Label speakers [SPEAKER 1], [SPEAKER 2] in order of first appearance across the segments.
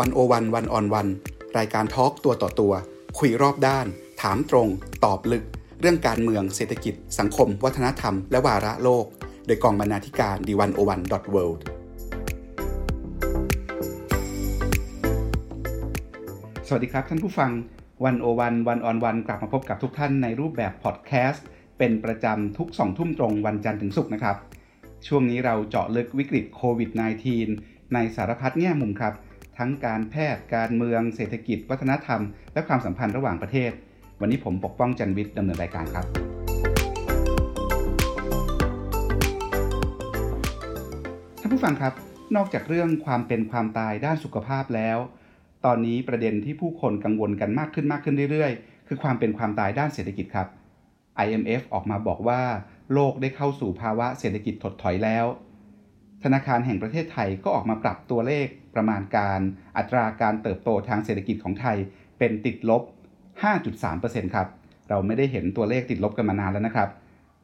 [SPEAKER 1] วันโอวันวันออนวันรายการทอล์กตัวต่อตัว คุยรอบด้าน ถามตรง ตอบลึก เรื่องการเมืองเศรษฐกิจ สังคม วัฒนธรรม และวาระโลก โดยกองบรรณาธิการดีวันโอวันดอทเวิลด์สวัสดีครับท่านผู้ฟังวันโอวันวันออนวันกลับมาพบกับทุกท่านในรูปแบบพอดแคสต์เป็นประจำทุกสองทุ่มตรงวันจันทร์ถึงศุกร์นะครับ ช่วงนี้เราเจาะลึกวิกฤตโควิด -19 ในสารพัดแง่มุมครับ ทั้งการแพทย์การเมืองเศรษฐกิจ วัฒนธรรม และความสัมพันธ์ระหว่างประเทศ วันนี้ผมปกป้องจันวิทย์ดำเนินรายการครับ ท่านผู้ฟังครับ นอกจากเรื่องความเป็นความตายด้านสุขภาพแล้ว ตอนนี้ประเด็นที่ผู้คนกังวลกันมากขึ้นมากขึ้นเรื่อยๆ คือความเป็นความตายด้านเศรษฐกิจครับ IMF ออกมาบอกว่าโลกได้เข้าสู่ภาวะเศรษฐกิจถดถอยแล้ว ธนาคารแห่งประเทศไทยก็ออกมาปรับตัวเลข ประมาณการอัตราการเติบโตทางเศรษฐกิจของไทยเป็นติดลบ 5.3%ครับ เราไม่ได้เห็นตัวเลขติดลบกันมานานแล้วนะครับ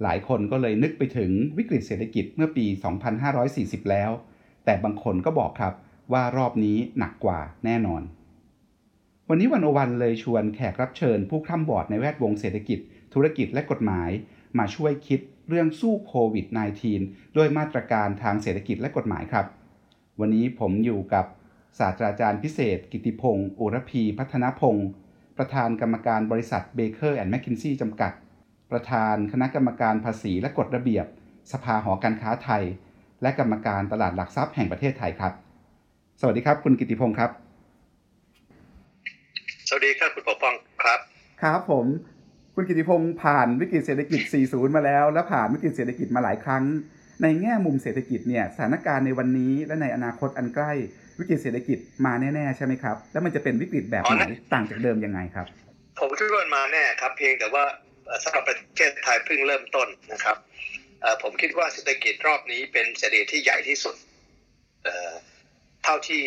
[SPEAKER 1] หลายคนก็เลยนึกไปถึงวิกฤตเศรษฐกิจเมื่อปี 2540 แล้ว แต่บางคนก็บอกครับว่ารอบนี้หนักกว่าแน่นอน วันนี้ One-O-One เลยชวนแขกรับเชิญ ผู้คร่ำหวอดในแวดวงเศรษฐกิจ ธุรกิจและกฎหมาย มาช่วยคิดเรื่องสู้โควิด -19 ด้วยมาตรการทางเศรษฐกิจและกฎหมายครับ วันนี้ผมอยู่กับศาสตราจารย์พิเศษ กิติพงศ์อุรพีพัฒนพงศ์ประธานกรรมการบริษัท Baker & McKenzie จำกัด ประธานคณะกรรมการภาษีและกฎระเบียบ สภาหอการค้าไทย และกรรมการตลาดหลักทรัพย์แห่งประเทศไทยครับ สวัสดีครับ คุณกิติพงศ์ครับ
[SPEAKER 2] สวัสดีครับคุณปกป้องครับ
[SPEAKER 1] ครับผม คุณกิติพงศ์ผ่านวิกฤตเศรษฐกิจ 40 มาแล้ว และผ่านวิกฤตเศรษฐกิจมาหลายครั้ง ในแง่มุมเศรษฐกิจเนี่ยสถานการณ์ในวันนี้และในอนาคตอันใกล้วิกฤตเศรษฐกิจมาแน่ๆใช่ไหมครับ แล้วมันจะเป็นวิกฤตแบบไหนต่างจากเดิมยังไงครับ
[SPEAKER 2] ผมคิดว่ามาแน่ครับ เพียงแต่ว่าสำหรับประเทศไทยเพิ่งเริ่มต้นนะครับผมคิดว่าเศรษฐกิจรอบนี้เป็นเศรษฐกิจที่ใหญ่ที่สุดเท่าที่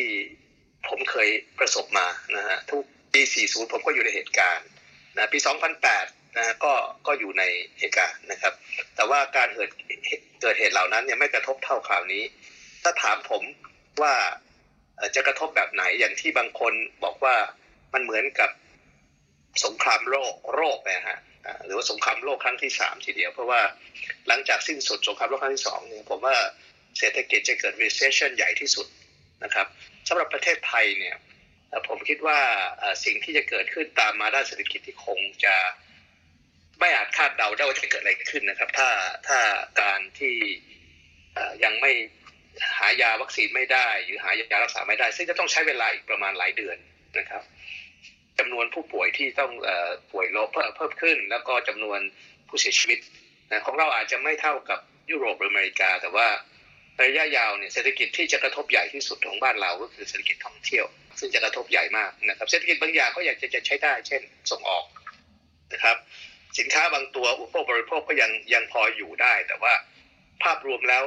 [SPEAKER 2] ผมเคยประสบมานะฮะทุกปี 40 ผมก็อยู่ในเหตุการณ์นะปี 2008 นะก็ก็อยู่ในเหตุการณ์นะครับ แต่ว่าการเกิดเกิดเหตุเหล่านั้นเนี่ยไม่กระทบเท่าคราวนี้ ถ้าถามผมว่าจะกระทบแบบไหนอย่างที่บางคนบอกว่ามันเหมือนกับสงครามโลกโรคนะฮะหรือว่าสงครามโลกครั้งที่สามทีเดียว เพราะว่าหลังจากสิ้นสุดสงครามโลกครั้งที่สองเนี่ยผมว่าเศรษฐกิจจะเกิด recession ใหญ่ที่สุดนะครับสำหรับประเทศไทยเนี่ยผมคิดว่าสิ่งที่จะเกิดขึ้นตามมาด้านเศรษฐกิจที่คงจะ ไม่อาจคาดเดาได้ว่าจะเกิดอะไรขึ้นนะครับ ถ้าถ้าการที่ยังไม่หายาวัคซีนไม่ได้ หรือหายารักษาไม่ได้ ซึ่งจะต้องใช้เวลาอีกประมาณหลายเดือนนะครับจำนวนผู้ป่วยที่ต้องป่วยโรคเพิ่มขึ้น แล้วก็จำนวนผู้เสียชีวิตของเราอาจจะไม่เท่ากับยุโรปหรืออเมริกา แต่ว่าระยะยาวเนี่ยเศรษฐกิจที่จะกระทบใหญ่ที่สุดของบ้านเราก็คือเศรษฐกิจท่องเที่ยว ซึ่งจะกระทบใหญ่มากนะครับ เศรษฐกิจบางอย่างก็อยากจะจะใช้ได้ เช่นส่งออกนะครับ สินค้าบางตัวอุปโภคบริโภคก็ยังยังพออยู่ได้ แต่ว่าภาพรวมแล้ว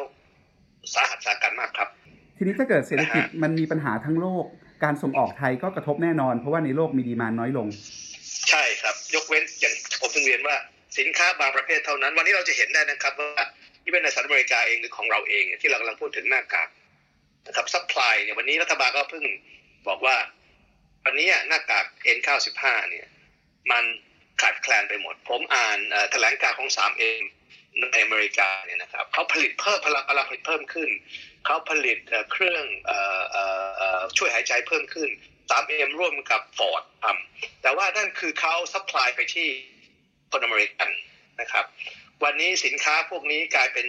[SPEAKER 2] สาหัสสากันมากครับ
[SPEAKER 1] ทีนี้ถ้าเกิดเศรษฐกิจมันมีปัญหาทั้งโลก การส่งออกไทยก็กระทบแน่นอน เพราะว่าในโลกมี demand น้อยลง
[SPEAKER 2] ใช่ครับ ยกเว้นอย่างผมถึงเรียนว่าสินค้าบางประเภทเท่านั้น วันนี้เราจะเห็นได้นะครับว่าที่เป็นในสหรัฐอเมริกาเองหรือของเราเองที่เรากำลังพูดถึงหน้ากากนะครับ supply เนี่ยวันนี้รัฐบาลก็เพิ่งบอกว่า วันนี้หน้ากาก N95 เนี่ย มัน ขาดแคลนไปหมด ผมอ่านแถลงการณ์ของ 3M ในอเมริกาเนี่ยนะครับเขาผลิตเพิ่มพลังพลังผลิตเพิ่มขึ้น เขาผลิตเครื่องช่วยหายใจเพิ่มขึ้น 3M ร่วมกับฟอร์ดทำแต่ว่านั่นคือเขา supply ไปที่คนอเมริกันนะครับ วันนี้สินค้าพวกนี้กลายเป็น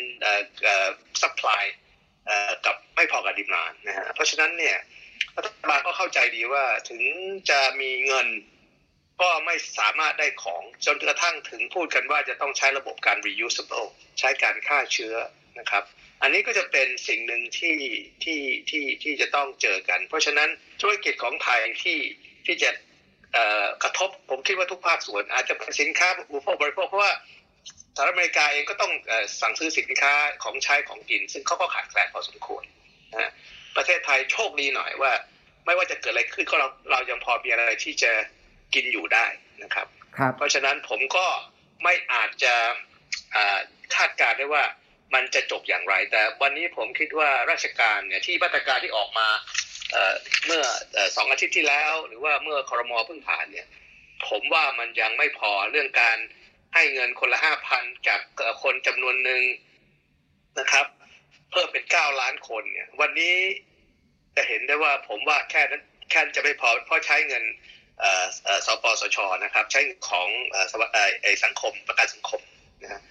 [SPEAKER 2] supply กับไม่พอกับ demand นะฮะเพราะฉะนั้นเนี่ยรัฐบาลก็เข้าใจดีว่าถึงจะมีเงิน ก็ไม่สามารถได้ของจนกระทั่งถึงพูดกันว่าจะต้องใช้ระบบการ reusable ใช้การฆ่าเชื้อนะครับ อันนี้ก็จะเป็นสิ่งหนึ่งที่ที่ที่ที่จะต้องเจอกัน เพราะฉะนั้นธุรกิจของไทยที่ที่จะกระทบผมคิดว่าทุกภาคส่วน อาจจะเป็นสินค้าอุปโภคบริโภคเพราะว่าสหรัฐอเมริกาเองก็ต้องสั่งซื้อสินค้าของใช้ของกิน ซึ่งเขาก็ขาดแคลนพอสมควรนะประเทศไทยโชคดีหน่อยว่า ไม่ว่าจะเกิดอะไรขึ้นก็เราเรายังพอมีอะไรที่จะ กินอยู่ได้นะครับ
[SPEAKER 1] ครับ
[SPEAKER 2] เพราะฉะนั้นผมก็ไม่อาจจะคาดการได้ว่ามันจะจบอย่างไร แต่วันนี้ผมคิดว่าราชการเนี่ยที่มาตรการที่ออกมาเมื่อเอ่อสองอาทิตย์ที่แล้ว หรือว่าเมื่อคอรมอเพิ่งผ่านเนี่ยผมว่ามันยังไม่พอเรื่องการให้เงินคนละห้าพันจากเอ่อคนจำนวนหนึ่งนะครับ เพิ่มเป็นเก้าล้านคนเนี่ย วันนี้จะเห็นได้ว่าผมว่าแค่นั้นแค่นั้นจะไม่พอเพราะใช้เงินเอ่อเอ่อ สปสชนะครับ ใช้ของสวัสดิเอ่อไอสังคมประกันสังคมนะฮะ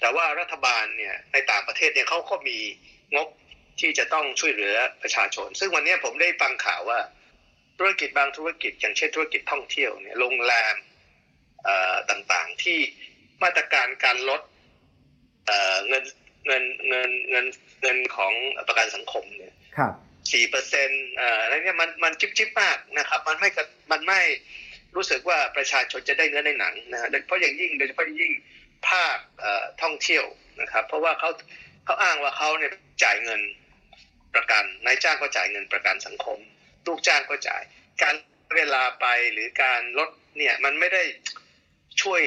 [SPEAKER 2] แต่ว่ารัฐบาลเนี่ยในต่างประเทศเนี่ยเขาก็มีงบที่จะต้องช่วยเหลือประชาชน ซึ่งวันนี้ผมได้ฟังข่าวว่า ธุรกิจบางธุรกิจ อย่างเช่นธุรกิจท่องเที่ยวเนี่ยโรงแรมอ่อต่างๆที่มาตรการการลดเอ่อเงินเงินเงินเงินเงินของประกันสังคมเนี่ย
[SPEAKER 1] ครับ
[SPEAKER 2] สี่เปอร์เซ็นต์อะไรเนี่ยมันมันจิบจิบมากนะครับ มันไม่กระมันไม่รู้สึกว่าประชาชนจะได้เนื้อในหนังนะฮะโดยเฉพาะอย่างยิ่งโดยเฉพาะยิ่งภาคท่องเที่ยวนะครับ เพราะว่าเขาเขาอ้างว่าเขาเนี่ยจ่ายเงินประกันนายจ้างก็จ่ายเงินประกันสังคม ลูกจ้างก็จ่าย การเวลาไปหรือการลดเนี่ยมันไม่ได้ช่วย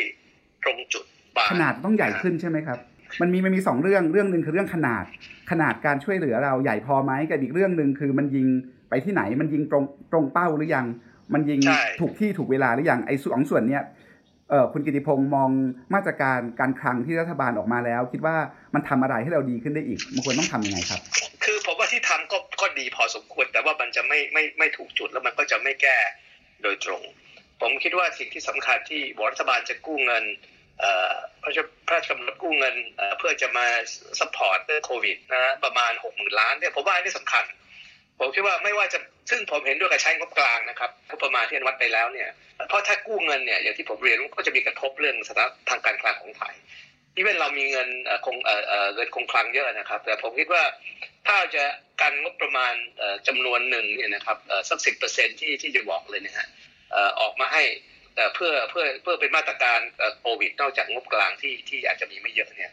[SPEAKER 2] ตรงจุด
[SPEAKER 1] ขนาดต้องใหญ่ขึ้นใช่ไหมครับ มันมีมันมีสองเรื่องเรื่องหนึ่งคือเรื่องขนาด ขนาดการช่วยเหลือเราใหญ่พอไหมกับอีกเรื่องหนึ่งคือมันยิงไปที่ไหนมันยิงตรงตรงเป้าหรือยัง มันยิง
[SPEAKER 2] ใช่
[SPEAKER 1] ถูกที่ถูกเวลาหรือยังไอ้สองส่วนเนี้ยเออคุณกิติพงศ์มองมาตรการการคลังที่รัฐบาลออกมาแล้ว คิดว่ามันทำอะไรให้เราดีขึ้นได้อีกมันควรต้องทำยังไงครับ
[SPEAKER 2] คือผมว่าที่ทำก็ก็ดีพอสมควร แต่ว่ามันจะไม่ไม่ไม่ถูกจุดแล้วมันก็จะไม่แก้โดยตรง ผมคิดว่าสิ่งที่สำคัญที่บอกรัฐบาลจะกู้เงินเอ่อ พระราชพระราชกำหนดกู้เงินเพื่อจะมา support เรื่องโควิดนะประมาณหกหมื่นล้านเนี่ยผมว่าอันนี้สำคัญ ผมคิดว่าไม่ว่าจะซึ่งผมเห็นด้วยกับใช้งบกลางนะครับงบประมาณที่อนุมัติไปแล้วเนี่ยเพราะถ้ากู้เงินเนี่ยอย่างที่ผมเรียนก็จะมีกระทบเรื่องสถานะทางการคลังของไทยที่เป็นเรามีเงินคงเอ่อเอ่อเงินคงคลังเยอะนะครับ แต่ผมคิดว่าถ้าจะกันงบประมาณเอ่อจำนวนหนึ่งเนี่ยนะครับสักสิบเปอร์เซ็นที่ที่จะบอกเลยนะฮะออกมาให้ เพื่อเพื่อเพื่อเป็นมาตรการโควิดนอกจากงบกลางที่ที่อาจจะมีไม่เยอะเนี่ย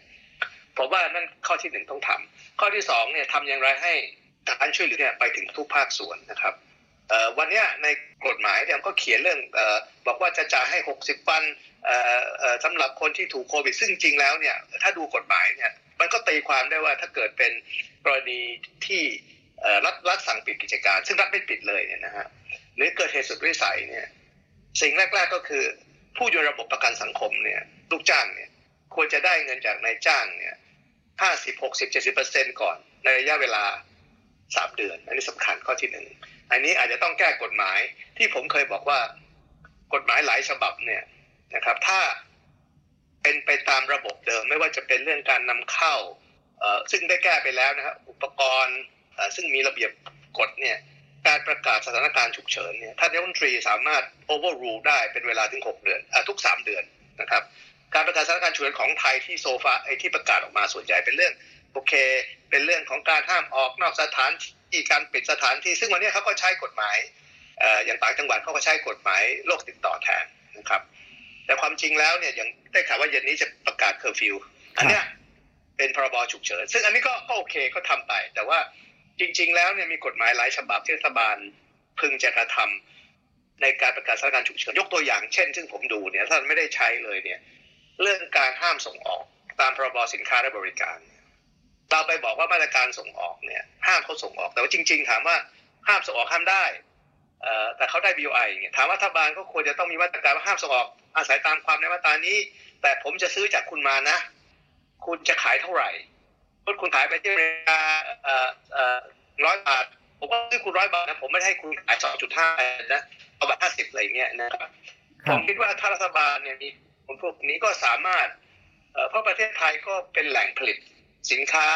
[SPEAKER 2] ผมว่านั่นข้อที่หนึ่งต้องทำข้อที่สองเนี่ยทำอย่างไรให้การช่วยเหลือเนี่ยไปถึงทุกภาคส่วนนะครับวันนี้ในกฎหมายเนี่ยก็เขียนเรื่องอบอกว่าจะจ่ายให้ 60 วันสำหรับคนที่ถูกโควิด ซึ่งจริงแล้วเนี่ยถ้าดูกฎหมายเนี่ยมันก็ตีความได้ว่าถ้าเกิดเป็นกรณีที่รัฐรัฐสั่งปิดกิจการ ซึ่งรัฐไม่ปิดเลยเนี่ยนะฮะหรือเกิดเหตุสุดวิสัยเนี่ย สิ่งแรก ๆก็คือ ผู้อยู่ระบบประกันสังคมเนี่ยลูกจ้างเนี่ยควรจะได้เงินจากนายจ้างเนี่ยห้าสิบหกสิบเจ็ดสิบเปอร์เซ็นก่อนในระยะเวลาสามเดือน อันนี้สำคัญข้อที่หนึ่งอันนี้อาจจะต้องแก้กฎหมายที่ผมเคยบอกว่ากฎหมายหลายฉบับเนี่ยนะครับ ถ้าเป็นไปตามระบบเดิม ไม่ว่าจะเป็นเรื่องการนำเข้าเอ่อซึ่งได้แก้ไปแล้วนะครับอุปกรณ์ซึ่งมีระเบียบกฎเนี่ย การประกาศสถานการณ์ฉุกเฉินเนี่ยท่านรัฐมนตรีสามารถ overrule ได้เป็นเวลาถึง 6 เดือนอทุก 3 เดือนนะครับ การประกาศสถานการณ์ฉุกเฉินของไทยที่โซฟาไอ้ที่ประกาศออกมาส่วนใหญ่เป็นเรื่องโอเค เป็นเรื่องของการห้ามออกนอกสถานที่การปิดสถานที่ ซึ่งวันนี้เขาก็ใช้กฎหมายอย่างต่างจังหวัดเขาก็ใช้กฎหมายโรคติดต่อแทนนะครับ แต่ความจริงแล้วเนี่ยอย่างได้ข่าวว่าเย็นนี้จะประกาศเคอร์ฟิวอันเนี้ยเป็นพรบฉุกเฉินซึ่งอันนี้ก็โอเคก็ทำไปแต่ว่า จริง ๆ แล้วเนี่ยมีกฎหมายหลายฉบับที่รัฐบาลพึงจะกระทำในการประกาศสถานการณ์ฉุกเฉินยกตัวอย่างเช่น ซึ่งผมดูเนี่ยท่านไม่ได้ใช้เลยเนี่ย เรื่องการห้ามส่งออกตามพรบสินค้าและบริการ เราไปบอกว่ามาตรการส่งออกเนี่ย ห้ามเขาส่งออก แต่ว่าจริง ๆ ถามว่าห้ามส่งออกห้ามได้เอ่อแต่เขาได้ BOI เนี่ยถามว่ารัฐบาลก็ควรจะต้องมีมาตรการว่าห้ามส่งออก อาศัยตามความในมาตรานี้ แต่ผมจะซื้อจากคุณมานะ คุณจะขายเท่าไหร่ ถ้าคุณขายไปที่ราคาเอ่อเอ่อร้อยบาท ผมก็ซื้อคุณร้อยบาทนะผมไม่ได้ให้คุณขายสองจุดห้านะเอาแบบห้าสิบอะไรเงี้ยนะครับ
[SPEAKER 1] ค
[SPEAKER 2] ผ
[SPEAKER 1] รับ
[SPEAKER 2] มคิดว่าถ้ารัฐบาลเนี่ยมีคนพวกนี้ก็สามารถเอ่อเพราะประเทศไทยก็เป็นแหล่งผลิตสินค้า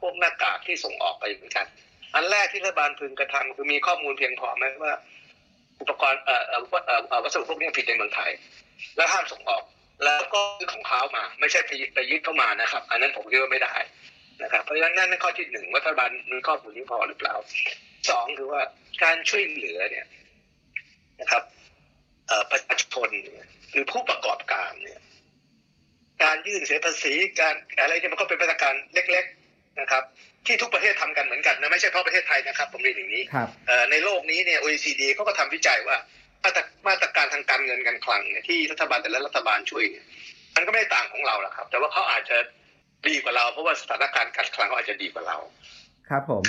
[SPEAKER 2] พวกหน้ากากที่ส่งออกไปเหมือนกันอันแรกที่รัฐบาลพึงกระทำคือมีข้อมูลเพียงพอไหมว่า อุปกรณ์เอ่อเอ่อเอ่อเอ่อวัสดุพวกนี้ผิดในเมืองไทย แล้วห้ามส่งออก แล้วก็ซื้อของเขามา ไม่ใช่ไปยึดไปยึดเข้ามานะครับ อันนั้นผมคิดว่าไม่ได้ นะครับเพราะฉะนั้นนั่นข้อที่หนึ่งว่ารัฐบาลมีข้อมูลนี้พอหรือเปล่าสองคือว่าการช่วยเหลือเนี่ยนะครับเอ่อประชาชนเนี่ยหรือผู้ประกอบการเนี่ย การยื่นเสียภาษีการอะไรเนี่ยมันก็เป็นมาตรการเล็ก ๆนะครับ ที่ทุกประเทศทำกันเหมือนกันนะไม่ใช่เพราะประเทศไทยนะครับ ผมเรียนอย่างนี้
[SPEAKER 1] ครับ
[SPEAKER 2] เอ่อในโลกนี้เนี่ย OECD เขาก็ทำวิจัยว่ามาตรมาตรการทางการเงินการคลังเนี่ยที่รัฐบาลแต่ละรัฐบาลช่วยเนี่ยมันก็ไม่ได้ต่างของเราหรอกครับ แต่ว่าเขาอาจจะ ดีกว่าเรา เพราะว่าสถานการณ์การคลังเขาอาจจะดีกว่าเรา
[SPEAKER 1] ครับผม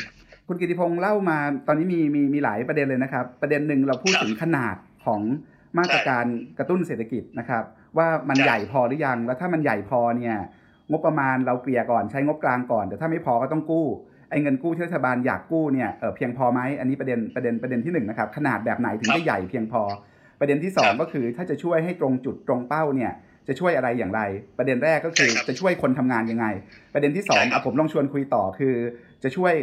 [SPEAKER 1] คุณกิติพงศ์เล่ามาตอนนี้มีมีมีหลายประเด็นเลยนะครับ ประเด็นหนึ่งเราพูดถึงขนาดของมาตรการกระตุ้นเศรษฐกิจนะครับ ว่ามันใหญ่พอหรือยัง แล้วถ้ามันใหญ่พอเนี่ยงบประมาณเราเกลี่ยก่อนใช้งบกลางก่อนแต่ถ้าไม่พอก็ต้องกู้ไอ้เงินกู้ที่รัฐบาลอยากกู้เนี่ยเออเพียงพอไหมอันนี้ประเด็นประเด็นประเด็นที่หนึ่งนะครับขนาดแบบไหนถึงจะใหญ่เพียงพอ ประเด็นที่สองก็คือถ้าจะช่วยให้ตรงจุดตรงเป้าเนี่ย จะช่วยอะไรอย่างไร ประเด็นแรกก็คือจะช่วยคนทำงานยังไง ประเด็นที่สองอะผมลองชวนคุยต่อคือ จะช่วย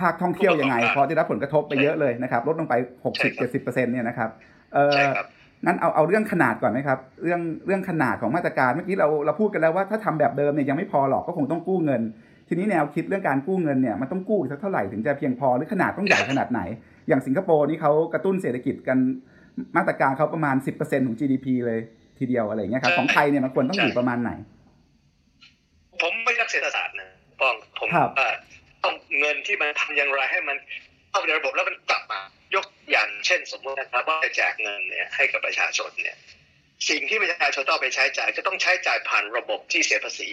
[SPEAKER 1] ภาคท่องเที่ยวยังไงเพราะได้รับผลกระทบไปเยอะเลยนะครับ ลดลงไปหกสิบเจ็ดสิบเปอร์เซ็นเนี่ยนะครับเอองั้นเอาเอาเรื่องขนาดก่อนไหมครับ เรื่องเรื่องขนาดของมาตรการเมื่อกี้เราเราพูดกันแล้วว่าถ้าทำแบบเดิมเนี่ยยังไม่พอหรอกก็คงต้องกู้เงิน ทีนี้แนวคิดเรื่องการกู้เงินเนี่ยมันต้องกู้สักเท่าไหร่ถึงจะเพียงพอหรือขนาดต้องใหญ่ขนาดไหน อย่างสิงคโปร์นี่เขากระตุ้นเศรษฐกิจกันมาตรการเขาประมาณ 10%ของ GDP เลย ทีเดียวอะไรเงี้ยครับของไทยเนี่ยมันควรต้องอยู่ประมาณไหน
[SPEAKER 2] ผมไม่นักเศรษฐศาสตร์นะป้องผมว่าต้องเงินที่มันทำอย่างไรให้มันเข้าในระบบแล้วมันกลับมา ยกอย่างเช่น สมมตินะครับว่าจะแจกเงินเนี่ยให้กับประชาชนเนี่ยสิ่งที่ประชาชนต้องไปใช้จ่ายก็ต้องใช้จ่ายผ่านระบบที่เสียภาษี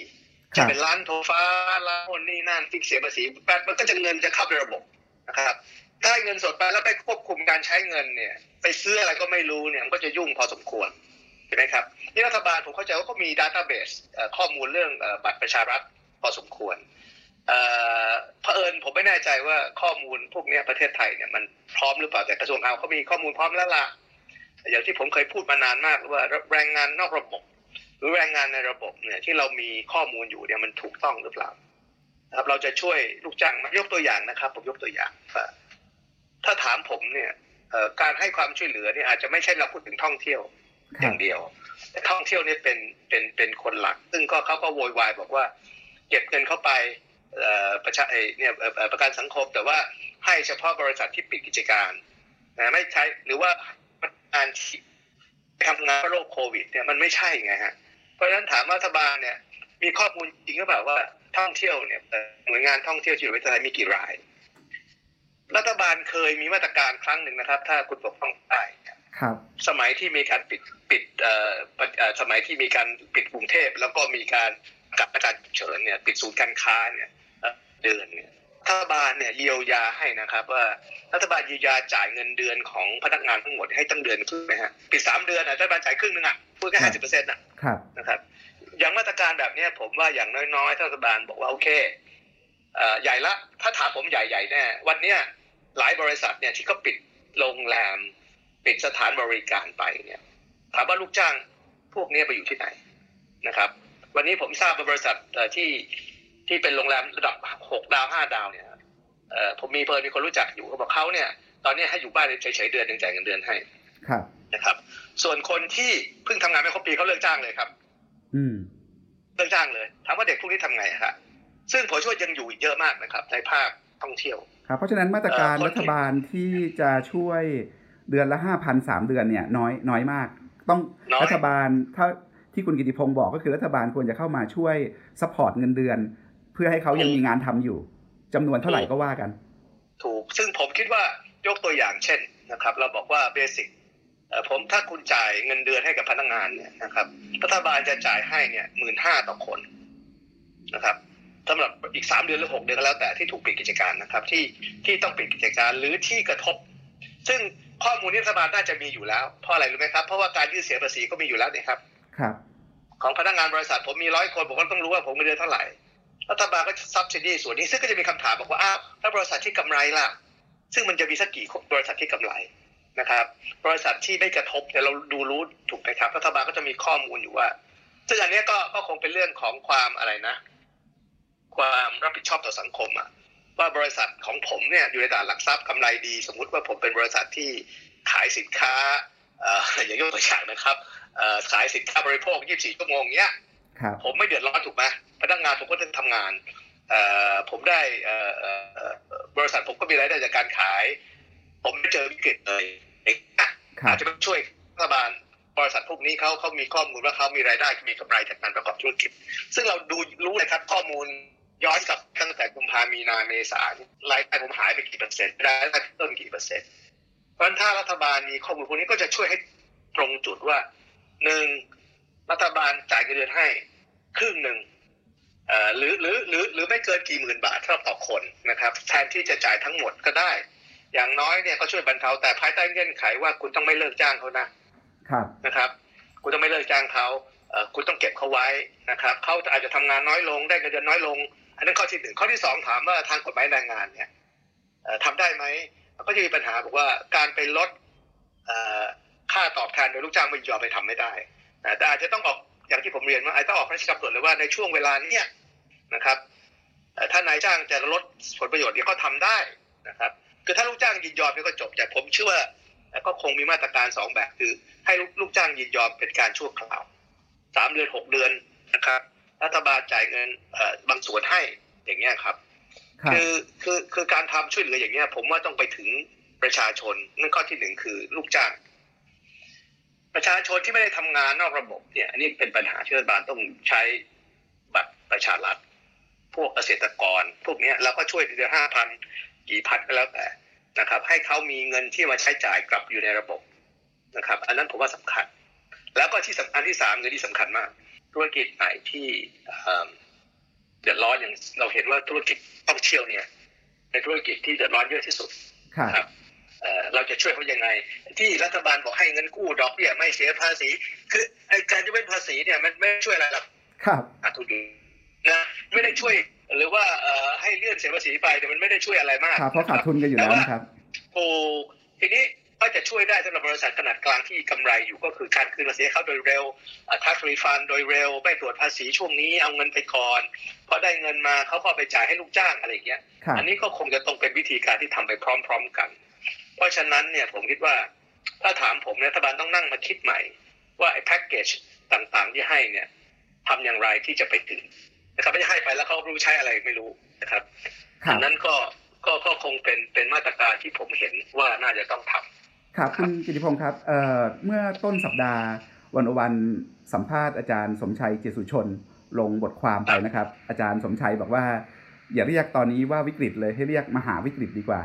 [SPEAKER 2] จะเป็นร้านโทรฟ้าร้านนนี่นั่นที่เสียภาษีแปมันก็จะเงินจะเข้าในระบบนะครับได้เงินสดไปแล้วไปควบคุมการใช้เงินเนี่ย ไปซื้ออะไรก็ไม่รู้เนี่ยมันก็จะยุ่งพอสมควรใช่ไหมครับนี่รัฐบาลผมเข้าใจว่าเขามีดัตต้าเบสข้อมูลเรื่องบัตรประชารัฐพอสมควรเผอิญผมไม่แน่ใจว่าข้อมูลพวกนี้ประเทศไทยเนี่ยมันพร้อมหรือเปล่าแต่กระทรวงเอาเขามีข้อมูลพร้อมแล้วล่ะอย่างที่ผมเคยพูดมานานมากว่าแรงงานนอกระบบ หรือแรงงานในระบบเนี่ยที่เรามีข้อมูลอยู่เนี่ยมันถูกต้องหรือเปล่าครับเราจะช่วยลูกจ้างยกตัวอย่างนะครับ ผมยกตัวอย่าง ถ้าถามผมเนี่ยการให้ความช่วยเหลือเนี่ยอาจจะไม่ใช่เราพูดถึงท่องเที่ยว อย่างเดียว ท่องเที่ยวนี่เป็นเป็นเป็นคนหลัก ซึ่งก็เขาก็โวยวายบอกว่า เก็บเงินเข้าไปประชาเนี่ยประกันสังคม แต่ว่าให้เฉพาะบริษัทที่ปิดกิจการนะไม่ใช้หรือว่างานที่ทำงานโรคโควิดเนี่ยมันไม่ใช่ไงฮะเพราะฉะนั้นถามรัฐบาลเนี่ย มีข้อมูลจริงหรือเปล่าว่าท่องเที่ยวเนี่ยหน่วยงานท่องเที่ยวที่อยู่ในประเทศไทยมีกี่ราย รัฐบาลเคยมีมาตรการครั้งหนึ่งนะครับ ถ้าคุณปกป้องได้
[SPEAKER 1] ครับ
[SPEAKER 2] สมัยที่มีการปิดปิดเอ่อสมัยที่มีการปิดกรุงเทพแล้วก็มีการกับอาการเฉินเนี่ยปิดศูนย์การค้าเนี่ยเดือนเนี่ยรัฐบาลเนี่ยเยียวยาให้นะครับ ว่ารัฐบาลเยียวยาจ่ายเงินเดือนของพนักงานทั้งหมดให้ตั้งเดือนครึ่งนะฮะปิดสามเดือนอะรัฐบาลจ่ายครึ่งนึงอะพูดแค่ห้าสิบเปอร์เซ็นต์อะนะครับ อย่างมาตรการแบบนี้ผมว่าอย่างน้อยๆรัฐบาลบอกว่าโอเคใหญ่ละถ้าถามผมใหญ่ๆแน่วันเนี้ยหลายบริษัทเนี่ยที่เขาปิดโรงแรม ปิดสถานบริการไปเนี่ยถามว่าลูกจ้างพวกนี้ไปอยู่ที่ไหนนะครับ วันนี้ผมทราบว่าบริษัทที่ที่เป็นโรงแรมระดับหกดาวห้าดาวเนี่ยเอ่อผมมีเพื่อนมีคนรู้จักอยู่เขาบอกเขาเนี่ย ตอนนี้ให้อยู่บ้านเฉยๆเดือนหนึ่งจ่ายเงินเดือนให้
[SPEAKER 1] ครับ
[SPEAKER 2] นะครับ ส่วนคนที่เพิ่งทำงานไม่ครบปีเขาเลิกจ้างเลยครับ
[SPEAKER 1] อืม
[SPEAKER 2] เลิกจ้างเลยถามว่าเด็กพวกนี้ทำไงครับซึ่งผมช่วยยังอยู่เยอะมากนะครับ ในภาคท่องเที่ยว
[SPEAKER 1] ครับเพราะฉะนั้นมาตรการรัฐบาลที่จะช่วย เดือนละห้าพันสามเดือนเนี่ยน้อยน้อยมาก ต้องรัฐบาลถ้าที่คุณกิติพงศ์บอกก็คือรัฐบาลควรจะเข้ามาช่วย support เงินเดือน เพื่อให้เขายังมีงานทำอยู่จำนวนเท่าไหร่ก็ว่ากัน
[SPEAKER 2] ถูกซึ่งผมคิดว่ายกตัวอย่างเช่นนะครับ เราบอกว่าเบสิกผมถ้าคุณจ่ายเงินเดือนให้กับพนักงานเนี่ยนะครับรัฐบาลจะจ่ายให้เนี่ยหมื่นห้าต่อคนนะครับสำหรับอีกสามเดือนหรือหกเดือนก็แล้วแต่ที่ถูกปิดกิจการนะครับ ที่ที่ต้องปิดกิจการหรือที่กระทบ ซึ่ง ข้อมูลนี้รัฐบาลน่าจะมีอยู่แล้ว เพราะอะไรรู้ไหมครับ เพราะว่าการยื่นเสียภาษีก็มีอยู่แล้วนี่ครับ
[SPEAKER 1] ครับ
[SPEAKER 2] ของพนักงานบริษัทผมมีร้อยคนผมก็ต้องรู้ว่าผมเงินเดือนเท่าไหร่รัฐบาลก็ซับซิดีส่วนนี้ซึ่งก็จะมีคำถามบอกว่าอ้าวถ้าบริษัทที่กำไรล่ะ ซึ่งมันจะมีสักกี่บริษัทที่กำไรนะครับ บริษัทที่ไม่กระทบแต่เราดูรู้ถูกไหมครับรัฐบาลก็จะมีข้อมูลอยู่ว่า ซึ่งอันนี้ก็ก็คงเป็นเรื่องของความอะไรนะ ความรับผิดชอบต่อสังคมอะ ว่าบริษัทของผมเนี่ยอยู่ในตลาดหลักทรัพย์กำไรดี สมมุติว่าผมเป็นบริษัทที่ขายสินค้าอย่างยกตัวอย่างนะครับขายสินค้าบริโภค 24 ชั่วโมงเนี้ยผมไม่เดือดร้อนถูกไหมพนักงานผมก็ต้องทำงานผมได้บริษัทผมก็มีรายได้จากการขาย ผมไม่เจอวิกฤตเลยอาจจะช่วยรัฐบาลบริษัทพวกนี้เขาเขามีข้อมูลว่าเขามีรายได้มีกำไรจากการประกอบธุรกิจ ซึ่งเราดูรู้เลยครับข้อมูล ย้อนกลับตั้งแต่กุมภามีนาเมษารายได้ผมหายไปกี่เปอร์เซ็นต์รายได้ต้นกี่เปอร์เซ็นต์เพราะถ้ารัฐบาลมีข้อมูลพวกนี้ก็จะช่วยให้ตรงจุดว่าหนึ่งรัฐบาลจ่ายเงินเดือนให้ครึ่งหนึ่งเอ่อหรือหรือหรือหรือไม่เกินกี่หมื่นบาทเท่าต่อคนนะครับแทนที่จะจ่ายทั้งหมดก็ได้ อย่างน้อยเนี่ยก็ช่วยบรรเทาแต่ภายใต้เงื่อนไขว่าคุณต้องไม่เลิกจ้างเขานะครับนะครับ คุณต้องไม่เลิกจ้างเขาเอ่อคุณต้องเก็บเขาไว้นะครับเขาอาจจะทำงานน้อยลงได้เงินเดือนน้อยลง อันนั้นข้อที่หนึ่งข้อที่สองถามว่าทางกฎหมายแรงงานเนี่ยเอ่อทำได้ไหมก็จะมีปัญหาบอกว่าการไปลดค่าตอบแทนโดยลูกจ้างไม่ยอมไปทำไม่ได้แต่อาจจะต้องออกอย่างที่ผมเรียนว่าอาจต้องออกพระราชกำหนดเลยว่าในช่วงเวลาเนี้ยนะครับถ้านายจ้างจะลดผลประโยชน์ที่เขาทำได้นะครับคือถ้าลูกจ้างยินยอมเนี่ยก็จบแต่ผมเชื่อว่าก็คงมีมาตรการสองแบบคือ ให้ลูกลูกจ้างยินยอมเป็นการชั่วคราวสามเดือนหกเดือนนะครับ รัฐบาลจ่ายเงินเอ่อบางส่วนให้อย่างเงี้ยครับ
[SPEAKER 1] ครับ
[SPEAKER 2] คือคือคือการทำช่วยเหลืออย่างเงี้ย ผมว่าต้องไปถึงประชาชนนั่นข้อที่หนึ่งคือลูกจ้าง ประชาชนที่ไม่ได้ทำงานนอกระบบเนี่ย อันนี้เป็นปัญหาที่รัฐบาลต้องใช้บัตรประชารัฐพวกเกษตรกร พวกเนี้ยเราก็ช่วยเดือนห้าพันกี่พันก็แล้วแต่นะครับ ให้เขามีเงินที่มาใช้จ่ายกลับอยู่ในระบบนะครับ อันนั้นผมว่าสำคัญ แล้วก็ที่สำคัญที่สามเงินที่สำคัญมาก ธุรกิจไหนที่เอิ่มเดือดร้อนอย่างเราเห็นว่าธุรกิจท่องเที่ยวเนี่ยเป็นธุรกิจที่เดือดร้อนเยอะที่สุด
[SPEAKER 1] ครับ
[SPEAKER 2] ครับเอ่อเราจะช่วยเขายังไง ที่รัฐบาลบอกให้เงินกู้ดอกเบี้ยไม่เสียภาษี คือไอ้การจะเป็นภาษีเนี่ยมันไม่ช่วยอะไรหรอก
[SPEAKER 1] ครับ
[SPEAKER 2] ขาดทุนอยู่นะไม่ได้ช่วยหรือว่าเอ่อให้เลื่อนเสียภาษีไปแต่มันไม่ได้ช่วยอะไรมาก
[SPEAKER 1] ครับเพราะขาดทุนกันอยู่แล้วนะครับ
[SPEAKER 2] ถูกทีนี้ ก็จะช่วยได้สำหรับบริษัทขนาดกลางที่กำไรอยู่ก็คือการคืนภาษีให้เขาโดยเร็วทักรีฟันโดยเร็วไม่ตรวจภาษีช่วงนี้เอาเงินไปก่อนพอได้เงินมาเขาก็เอาไปจ่ายให้ลูกจ้างอะไรอย่างเงี้ย
[SPEAKER 1] ครับ
[SPEAKER 2] อันนี้ก็คงจะต้องเป็นวิธีการที่ทำไปพร้อม ๆกัน เพราะฉะนั้นเนี่ยผมคิดว่า ถ้าถามผมรัฐบาลต้องนั่งมาคิดใหม่ ว่าไอ้แพ็กเกจต่างๆที่ให้เนี่ยทำอย่างไรที่จะไปถึงนะครับไม่ใช่ให้ไปแล้วเขารู้ใช้อะไรไม่รู้นะครับ
[SPEAKER 1] ครั
[SPEAKER 2] อั
[SPEAKER 1] บ
[SPEAKER 2] นนั้นก็ก็ก็คงเป็นเป็นมาตรการที่ผมเห็นว่าน่าจะต้องทำ
[SPEAKER 1] ครับคุณกิติพงศ์ครับเอ่อเมื่อต้นสัปดาห์วันวันสัมภาษณ์อาจารย์สมชัยเจยรติสุชน ลงบทความไปนะครับ อาจารย์สมชัยบอกว่า อย่าเรียกตอนนี้ว่าวิกฤตเลยให้เรียกมหาวิกฤตดีกว่า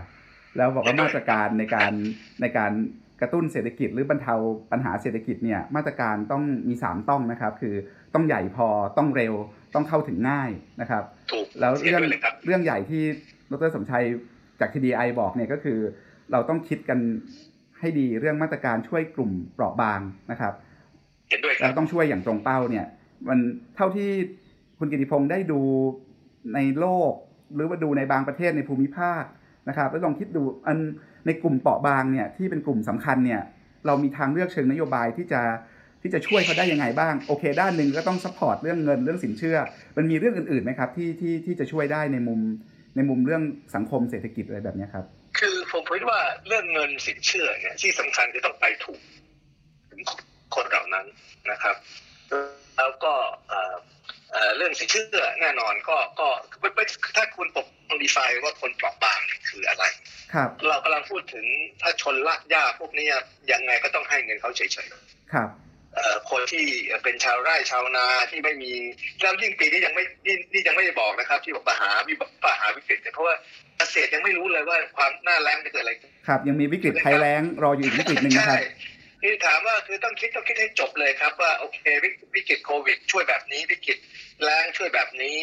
[SPEAKER 1] แล้วบอกว่ามาตรการในการในการกระตุ้นเศรษฐกิจหรือบรรเทาปัญหาเศรษฐกิจเนี่ยมาตรการต้องมีสามต้องนะครับ คือต้องใหญ่พอต้องเร็วต้องเข้าถึงง่ายนะครับ
[SPEAKER 2] ถูก
[SPEAKER 1] แล้ว
[SPEAKER 2] ห็น
[SPEAKER 1] เรื่อง
[SPEAKER 2] ด้วยเลยครับ
[SPEAKER 1] เรื่องใหญ่ที่ดรสมชัยจาก TDRI บอกเนี่ยก็คือ เราต้องคิดกัน ให้ดีเรื่องมาตรการช่วยกลุ่มเปราะบางนะครับ
[SPEAKER 2] เห็นด้วยค
[SPEAKER 1] แล้วต้องช่วยอย่างตรงเป้าเนี่ย มันเท่าที่คุณกิติพงศ์ได้ดูในโลก หรือว่าดูในบางประเทศในภูมิภาคนะครับแล้วลองคิดดูอันในกลุ่มเปราะบางเนี่ยที่เป็นกลุ่มสำคัญเนี่ยเรามีทางเลือกเชิงนโยบายที่จะที่จะช่วยเขาได้ยังไงบ้างโอเค ด้านหนึ่งก็ต้อง support เรื่องเงินเรื่องสินเชื่อ มันมีเรื่องอื่นๆไหมครับที่ที่ที่จะช่วยได้ในมุมในมุมเรื่องสังคมเศรษฐกิจอะไรแบบเนี้ยครับ
[SPEAKER 2] คือผมคิดว่าเรื่องเงินสินเชื่อเนี่ยที่สำคัญจะต้องไปถูกถึงคนเหล่านั้นนะครับ แล้วก็เอ่อเอ่อเรื่องสินเชื่อแน่นอนก็ก็ไม่ไม่ถ้าคุณปกดีไฟว่าคนเปราะบางเนี่ยคืออะไร
[SPEAKER 1] ครับ
[SPEAKER 2] เรากำลังพูดถึงถ้าชนลากหญ้าพวกเนี้ยยังไงก็ต้องให้เงินเขาเฉยๆ
[SPEAKER 1] ครับ
[SPEAKER 2] เอ่อ คนที่เป็นชาวไร่ชาวนาที่ไม่มีแล้วยิ่งปีนี้ยังไม่นี่นี่ยังไม่ได้บอกนะครับ ที่บอกปัญหาวิบัติปัญหาวิกฤตเนี่ยเพราะว่าเกษตรยังไม่รู้เลยว่าความหน้าแรงจะเกิดอะไรขึ้น
[SPEAKER 1] ครับ ยังมีวิกฤตภัยแล้งรออยู่อีกวิกฤตหนึ่งนะครับ
[SPEAKER 2] ใช่คือถามว่าคือต้องคิดต้องคิดให้จบเลยครับว่าโอเควิกวิกฤตโควิด ช่วยแบบนี้วิกฤตแรงช่วยแบบนี้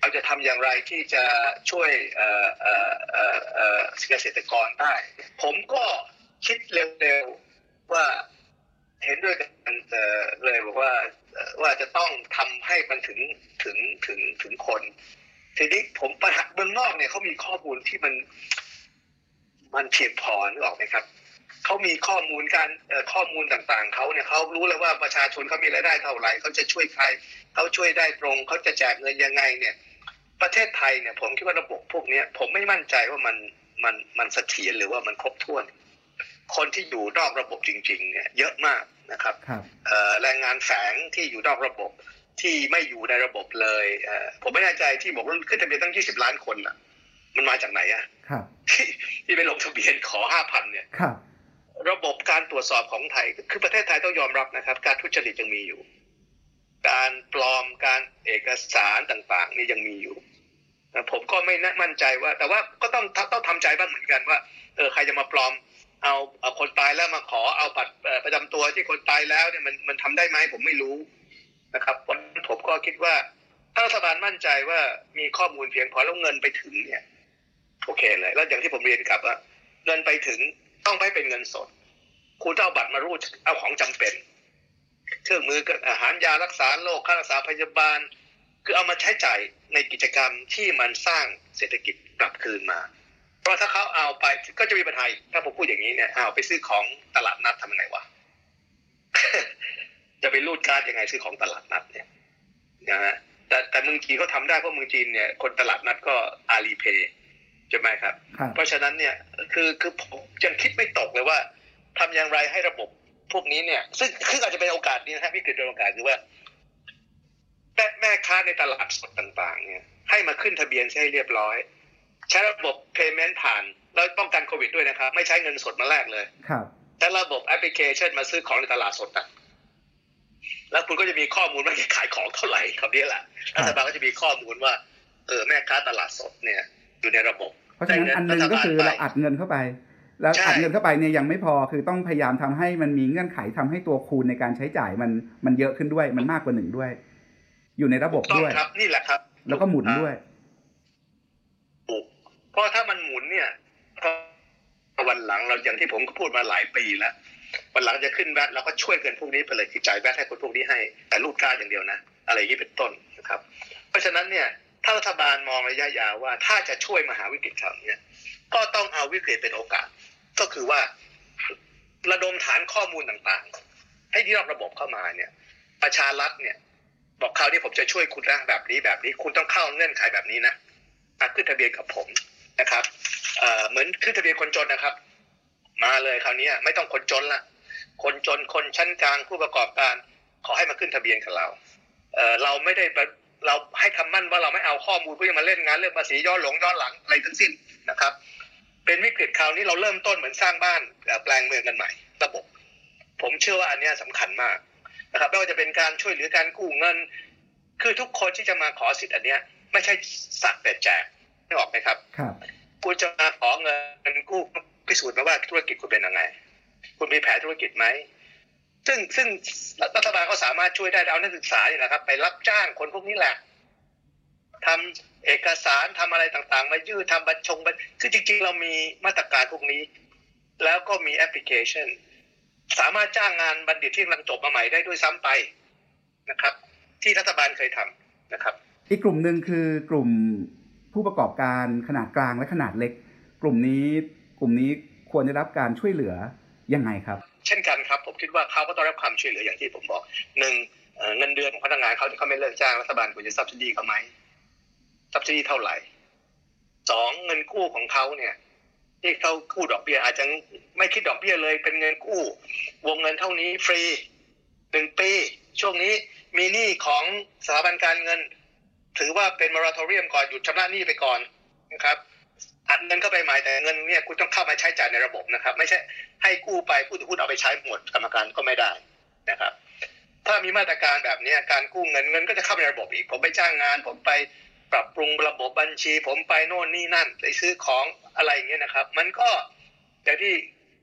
[SPEAKER 2] เราจะทำอย่างไรที่จะช่วยเอ่อเอ่อเอ่อเอ่อเกษตรกรได้ ผมก็คิดเร็วๆว่า เห็นด้วยกันเลยบอกว่าว่าจะต้องทำให้มันถึงถึงถึงถึงคน ทีนี้ผมปัญหาเมืองนอกเนี่ยเขามีข้อมูลที่มันมันเพียงพอนึกออกไหมครับเขามีข้อมูลการข้อมูลต่างๆเขาเนี่ยเขารู้เลยว่าประชาชนเขามีรายได้เท่าไหร่เขาจะช่วยใครเขาช่วยได้ตรงเขาจะแจกเงินยังไงเนี่ย ประเทศไทยเนี่ยผมคิดว่าระบบพวกนี้ผมไม่มั่นใจว่ามันมันมันเสถียรหรือว่ามันครบถ้วน คนที่อยู่นอกระบบจริงๆเนี่ยเยอะมากนะครับ
[SPEAKER 1] ครับ
[SPEAKER 2] เอ่อแรงงานแฝงที่อยู่นอกระบบที่ไม่อยู่ในระบบเลยเอ่อผมไม่แน่ใจที่บอกว่าขึ้นทะเบียนตั้ง 20 ล้านคนน่ะ มันมาจากไหนอะ
[SPEAKER 1] ครับ
[SPEAKER 2] ที่ที่ไปลงทะเบียนขอ 5,000 เนี่ย
[SPEAKER 1] ครับ
[SPEAKER 2] ระบบการตรวจสอบของไทย คือประเทศไทยต้องยอมรับนะครับ การทุจริตยังมีอยู่ การปลอมการเอกสารต่างๆ นี่ยังมีอยู่นะผมก็ไม่แน่มั่นใจว่า แต่ว่าก็ต้องต้องทำใจบ้างเหมือนกันว่าเออใครจะมาปลอม เอาเอาคนตายแล้วมาขอเอาบัตรประจำตัวที่คนตายแล้วเนี่ยมันมันทำได้ไหมผมไม่รู้นะครับเพราะฉะนั้นผมก็คิดว่า ถ้ารัฐบาลมั่นใจว่ามีข้อมูลเพียงพอแล้วเงินไปถึงเนี่ย โอเคเลย แล้วอย่างที่ผมเรียนกลับว่าเงินไปถึงต้องไม่เป็นเงินสด คุณต้องเอาบัตรมารูดเอาของจำเป็น เครื่องมือกับอาหารยารักษาโรคค่ารักษาพยาบาล คือเอามาใช้จ่ายในกิจกรรมที่มันสร้างเศรษฐกิจกลับคืนมา เพราะถ้าเขาเอาไปก็จะมีปัญหาอีกถ้าผมพูดอย่างนี้เนี่ยเอาไปซื้อของตลาดนัดทำยังไงวะจะไปรูดการ์ดยังไงซื้อของตลาดนัดเนี่ยนะฮะแต่แต่เมืองจีนเขาทำได้เพราะเมืองจีนเนี่ยคนตลาดนัดก็อาลีเพย์ใช่ไหมครับ
[SPEAKER 1] ครับ
[SPEAKER 2] เพราะฉะนั้นเนี่ยคือคือผมยังคิดไม่ตกเลยว่าทำอย่างไรให้ระบบพวกนี้เนี่ย ซึ่งคืออาจจะเป็นโอกาสดีนะฮะวิกฤตเป็นโอกาสคือว่าแม่แม่ค้าในตลาดสดต่าง ๆ เนี่ย ให้มาขึ้นทะเบียนให้เรียบร้อย ใช้ระบบ payment ผ่านแล้วป้องกันโควิดด้วยนะครับ ไม่ใช้เงินสดมาแลกเลย
[SPEAKER 1] ครับ
[SPEAKER 2] ใช้ระบบแอปพลิเคชันมาซื้อของในตลาดสดนะแล้วคุณก็จะมีข้อมูลว่าขายของเท่าไหร่คำนี้แหละ
[SPEAKER 1] ครับ
[SPEAKER 2] รัฐบาลก็จะมีข้อมูลว่าเออแม่ค้าตลาดสดเนี่ย อยู่ในระบบ
[SPEAKER 1] เพราะฉะนั้นอันหนึงก็คือเราอัดเงินเข้าไป แล้ว
[SPEAKER 2] ใช่
[SPEAKER 1] อัดเงินเข้าไปเนี่ยยังไม่พอคือต้องพยายามทำให้มันมีเงื่อนไขทำให้ตัวคูณในการใช้จ่ายมันมันเยอะขึ้นด้วยมันมากกว่าหนึ่งด้วย อยู่ในระบบ
[SPEAKER 2] ต้อง
[SPEAKER 1] ด้วย
[SPEAKER 2] ครับนี่แหละครับ
[SPEAKER 1] แล้วก็หมุนด้วย
[SPEAKER 2] ถูก เพราะถ้ามันหมุนเนี่ยวันหลังเราอย่างที่ผมก็พูดมาหลายปีแล้ววันหลังจะขึ้นแบตเราก็ช่วยเงินพวกนี้ไปเลยคือจ่ายแบตให้คนพวกนี้ให้ แต่รูดการดอย่างเดียวนะ อะไรอย่างนี้เป็นต้นนะครับ เพราะฉะนั้นเนี่ยถ้ารัฐบาลมองระยะยาวว่า ถ้าจะช่วยมหาวิกฤตคราวนี้ก็ต้องเอาวิกฤตเป็นโอกาส ก็คือว่าระดมฐานข้อมูลต่างๆ ให้ที่รอบระบบเข้ามาเนี่ย ประชารัฐเนี่ยบอกคราวนี้ผมจะช่วยคุณนะแบบนี้แบบนี้ คุณต้องเข้าเงื่อนไขแบบนี้นะมาขึ้นทะเบียนกับผม นะครับเหมือนขึ้นทะเบียนคนจนนะครับ มาเลยคราวนี้ไม่ต้องคนจนละคนจนคนชั้นกลางผู้ประกอบการขอให้มาขึ้นทะเบียนกับเราเออเราไม่ได้เราให้คำมั่นว่าเราไม่เอาข้อมูลเพื่อมาเล่นงานเรื่องภาษีย้อนหลงย้อนหลังอะไรทั้งสิ้นนะครับ เป็นวิกฤตคราวนี้เราเริ่มต้นเหมือนสร้างบ้านแปลงเมืองกันใหม่ ระบบ ผมเชื่อว่าอันนี้ยสำคัญมากนะครับไม่ว่าจะเป็นการช่วยเหลือการกู้เงิน คือทุกคนที่จะมาขอสิทธิ์อันเนี้ย ไม่ใช่สักแต่แจก ไม่ออกไหมครับ
[SPEAKER 1] ครับ
[SPEAKER 2] คุณจะมาขอเงินกู้พิสูจน์มาว่าธุรกิจคุณเป็นยังไง คุณมีแผนธุรกิจไหมซึ่งซึ่งรัฐบาลก็สามารถช่วยได้เอานักศึกษาเนี่ยนะครับ ไปรับจ้างคนพวกนี้แหละทำเอกสารทำอะไรต่างๆ มายื่นทำบัญชงบัญคือจริงๆ เรามีมาตรการพวกนี้ แล้วก็มีแอปพลิเคชัน สามารถจ้างงานบัณฑิตที่กำลังจบมาใหม่ได้ด้วยซ้ำไปนะครับ ที่รัฐบาลเคยทำนะครับ
[SPEAKER 1] อีกกลุ่มหนึ่งคือกลุ่ม ผู้ประกอบการขนาดกลางและขนาดเล็ก กลุ่มนี้กลุ่มนี้ควรได้รับการช่วยเหลือยังไงครับ
[SPEAKER 2] เช่นกันครับ ผมคิดว่าเขาก็ต้องรับความช่วยเหลืออย่างที่ผมบอกหนึ่งเงินเดือนของพนักงานเขาที่เขาไม่เลิกจ้างรัฐบาลควรจะซับซิดีเขาไหมซับซิดีเท่าไหร่สองเงินกู้ของเขาเนี่ยที่เขากู้ดอกเบี้ยอาจจะไม่คิดดอกเบี้ยเลยเป็นเงินกู้ วงเงินเท่านี้ฟรีหนึ่งปี ช่วงนี้มีหนี้ของสถาบันการเงิน ถือว่าเป็นมร t ทเรียมก่อนหยุดชำระหนี้ไปก่อนนะครับอัดเงินเข้าไปใหม่แต่เงินเนี่ยคุณต้องเข้ามาใช้จ่ายในระบบนะครับ ไม่ใช่ให้กู้ไปผู้ถือหุ้นเอาไปใช้หมดกรรมการก็ไม่ได้นะครับ ถ้ามีมาตรการแบบนี้การกู้เงินเงินก็จะเข้าในระบบอีก ผมไปจ้างงาน ผมไปปรับปรุงระบบบัญชี ผมไปโน่นนี่นั่นไปซื้อของอะไรอย่างเงี้ยนะครับ มันก็อย่างที่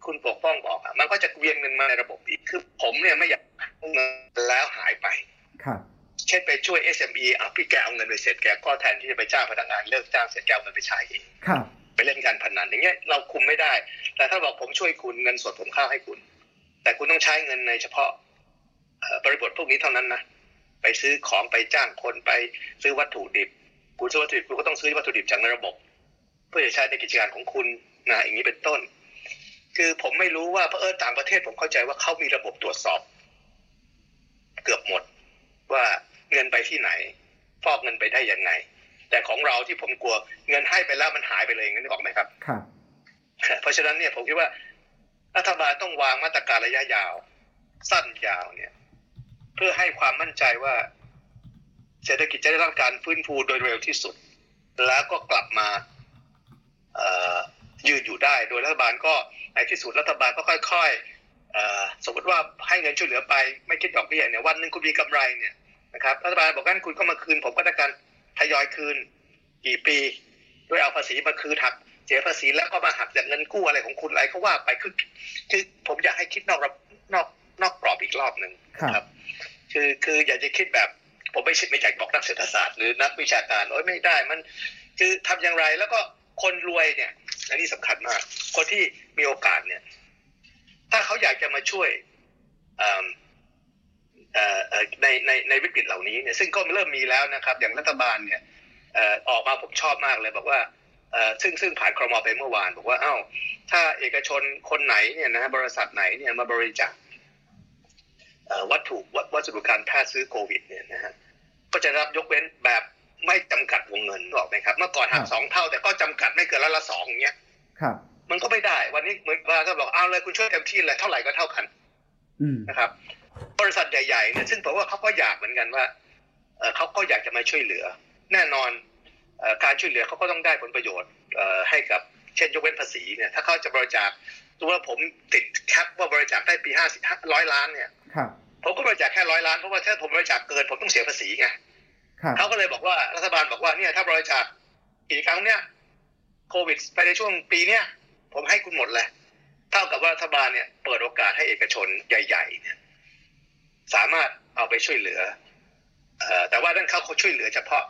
[SPEAKER 2] คุณปกป้องบอกอะมันก็จะเวียนเงินมาในระบบอีกคือ ผมเนี่ยไม่อยากกู้เงินแล้วหายไป
[SPEAKER 1] ครับ
[SPEAKER 2] ช่นไปช่วย SME อะพี่แกเอาเงินไปเสร็จแกก็แทนที่จะไปจ้างพนักงานเลิกจ้างเสร็จแกเอาเงินไปใช้เอง
[SPEAKER 1] ครับ
[SPEAKER 2] ไปเล่นการพนันอย่างเงี้ยเราคุมไม่ได้ แต่ถ้าบอกผมช่วยคุณเงินสดผมเข้าให้คุณ แต่คุณต้องใช้เงินในเฉพาะเอ่อบริบทพวกนี้เท่านั้นนะไปซื้อของไปจ้างคนไปซื้อวัตถุดิบ คุณซื้อวัตถุดิบคุณก็ต้องซื้อวัตถุดิบจากในระบบ เพื่อจะใช้ในกิจการของคุณนะอย่างนี้เป็นต้น คือผมไม่รู้ว่าเพราะเออต่างประเทศผมเข้าใจว่าเขามีระบบตรวจสอบ เกือบหมด ว่าเงินไปที่ไหน ฟอกเงินไปได้ยังไง แต่ของเราที่ผมกลัวเงินให้ไปแล้วมันหายไปเลยอย่างนั้นนึกออกไหมครับ
[SPEAKER 1] ครับ
[SPEAKER 2] เพราะฉะนั้นเนี่ยผมคิดว่ารัฐบาลต้องวางมาตรการระยะยาว สั้นยาวเนี่ย เพื่อให้ความมั่นใจว่า เศรษฐกิจจะได้รับการฟื้นฟูโดยเร็วที่สุด แล้วก็กลับมาเอ่อยืนอยู่ได้ โดยรัฐบาลก็ในที่สุดรัฐบาลก็ค่อยๆเอ่อสมมติว่าให้เงินช่วยเหลือไปไม่คิดดอกเบี้ยเนี่ยวันหนึ่งคุณมีกำไรเนี่ย นะครับรัฐบาลบอกงั้นคุณก็มาคืน ผมก็จะการทยอยคืนกี่ปีด้วยเอาภาษีมาคืนหักเสียภาษีแล้วก็มาหักจากเงินกู้อะไรของคุณอะไรก็ว่าไปคือคือผมอยากให้คิดนอกระนอกนอกกรอบอีกรอบหนึ่ง
[SPEAKER 1] ครับ
[SPEAKER 2] คือคืออยากจะคิดแบบผมไม่ใช่ไม่อยากบอกนักเศรษฐศาสตร์หรือนักวิชาการโอ้ยไม่ได้มัน คือทำอย่างไรแล้วก็คนรวยเนี่ยอันนี้สำคัญมาก คนที่มีโอกาสเนี่ย ถ้าเขาอยากจะมาช่วย ในในในวิกฤตเหล่านี้เนี่ยซึ่งก็เริ่มมีแล้วนะครับ อย่างรัฐบาลเนี่ยเอ่อออกมาผมชอบมากเลยบอกว่าเอ่อซึ่งซึ่งผ่านครมไปเมื่อวาน บอกว่าเอ้าถ้าเอกชนคนไหนเนี่ยนะบริษัทไหนเนี่ยมาบริจาคเอ่อวัตถุวัวัสดุการแพทย์ซื้อโควิดเนี่ยนะฮะก็จะรับยกเว้นแบบไม่จำกัดวงเงินบอกไหมครับ เมื่อก่อนหัก
[SPEAKER 1] ครับ
[SPEAKER 2] สองเท่า แต่ก็จำกัดไม่เกินละละสองอย่างเงี้ย
[SPEAKER 1] ครับ
[SPEAKER 2] มันก็ไม่ได้ วันนี้เหมือนว่าก็บอกเอาเลยคุณช่วยเต็มที่เลยเท่าไหร่ก็เท่ากัน
[SPEAKER 1] อืม
[SPEAKER 2] นะครับ บริษัทใหญ่ๆเนี่ยซึ่งผมว่าเขาก็อยากเหมือนกันว่าเอ่อเขาก็อยากจะมาช่วยเหลือ แน่นอนเอ่อการช่วยเหลือเขาก็ต้องได้ผลประโยชน์เอ่อให้กับเช่นยกเว้นภาษีเนี่ยถ้าเขาจะบริจาคตัวาผมติดแคปว่าบริจาคได้ปีห้าสิบร้อยล้านเนี่ย
[SPEAKER 1] ครับ
[SPEAKER 2] ผมก็บริจาคแค่ร้อยล้านเพราะว่าถ้าผมบริจาคเกินผมต้องเสียภาษีไง
[SPEAKER 1] ครับ
[SPEAKER 2] เขาก็เลยบอกว่ารัฐบาลบอกว่าเนี่ยถ้าบริจาคกี่ครั้งเนี่ยโควิดไปในช่วงปีเนี้ยผมให้คุณหมดเลยเท่ากับว่ารัฐบาลเนี่ยเปิดโอกาสให้เอกชนใหญ่ ๆ เนี่ย สามารถเอาไปช่วยเหลือเอ่อแต่ว่านั่นเขาเขาช่วยเหลือเฉพาะ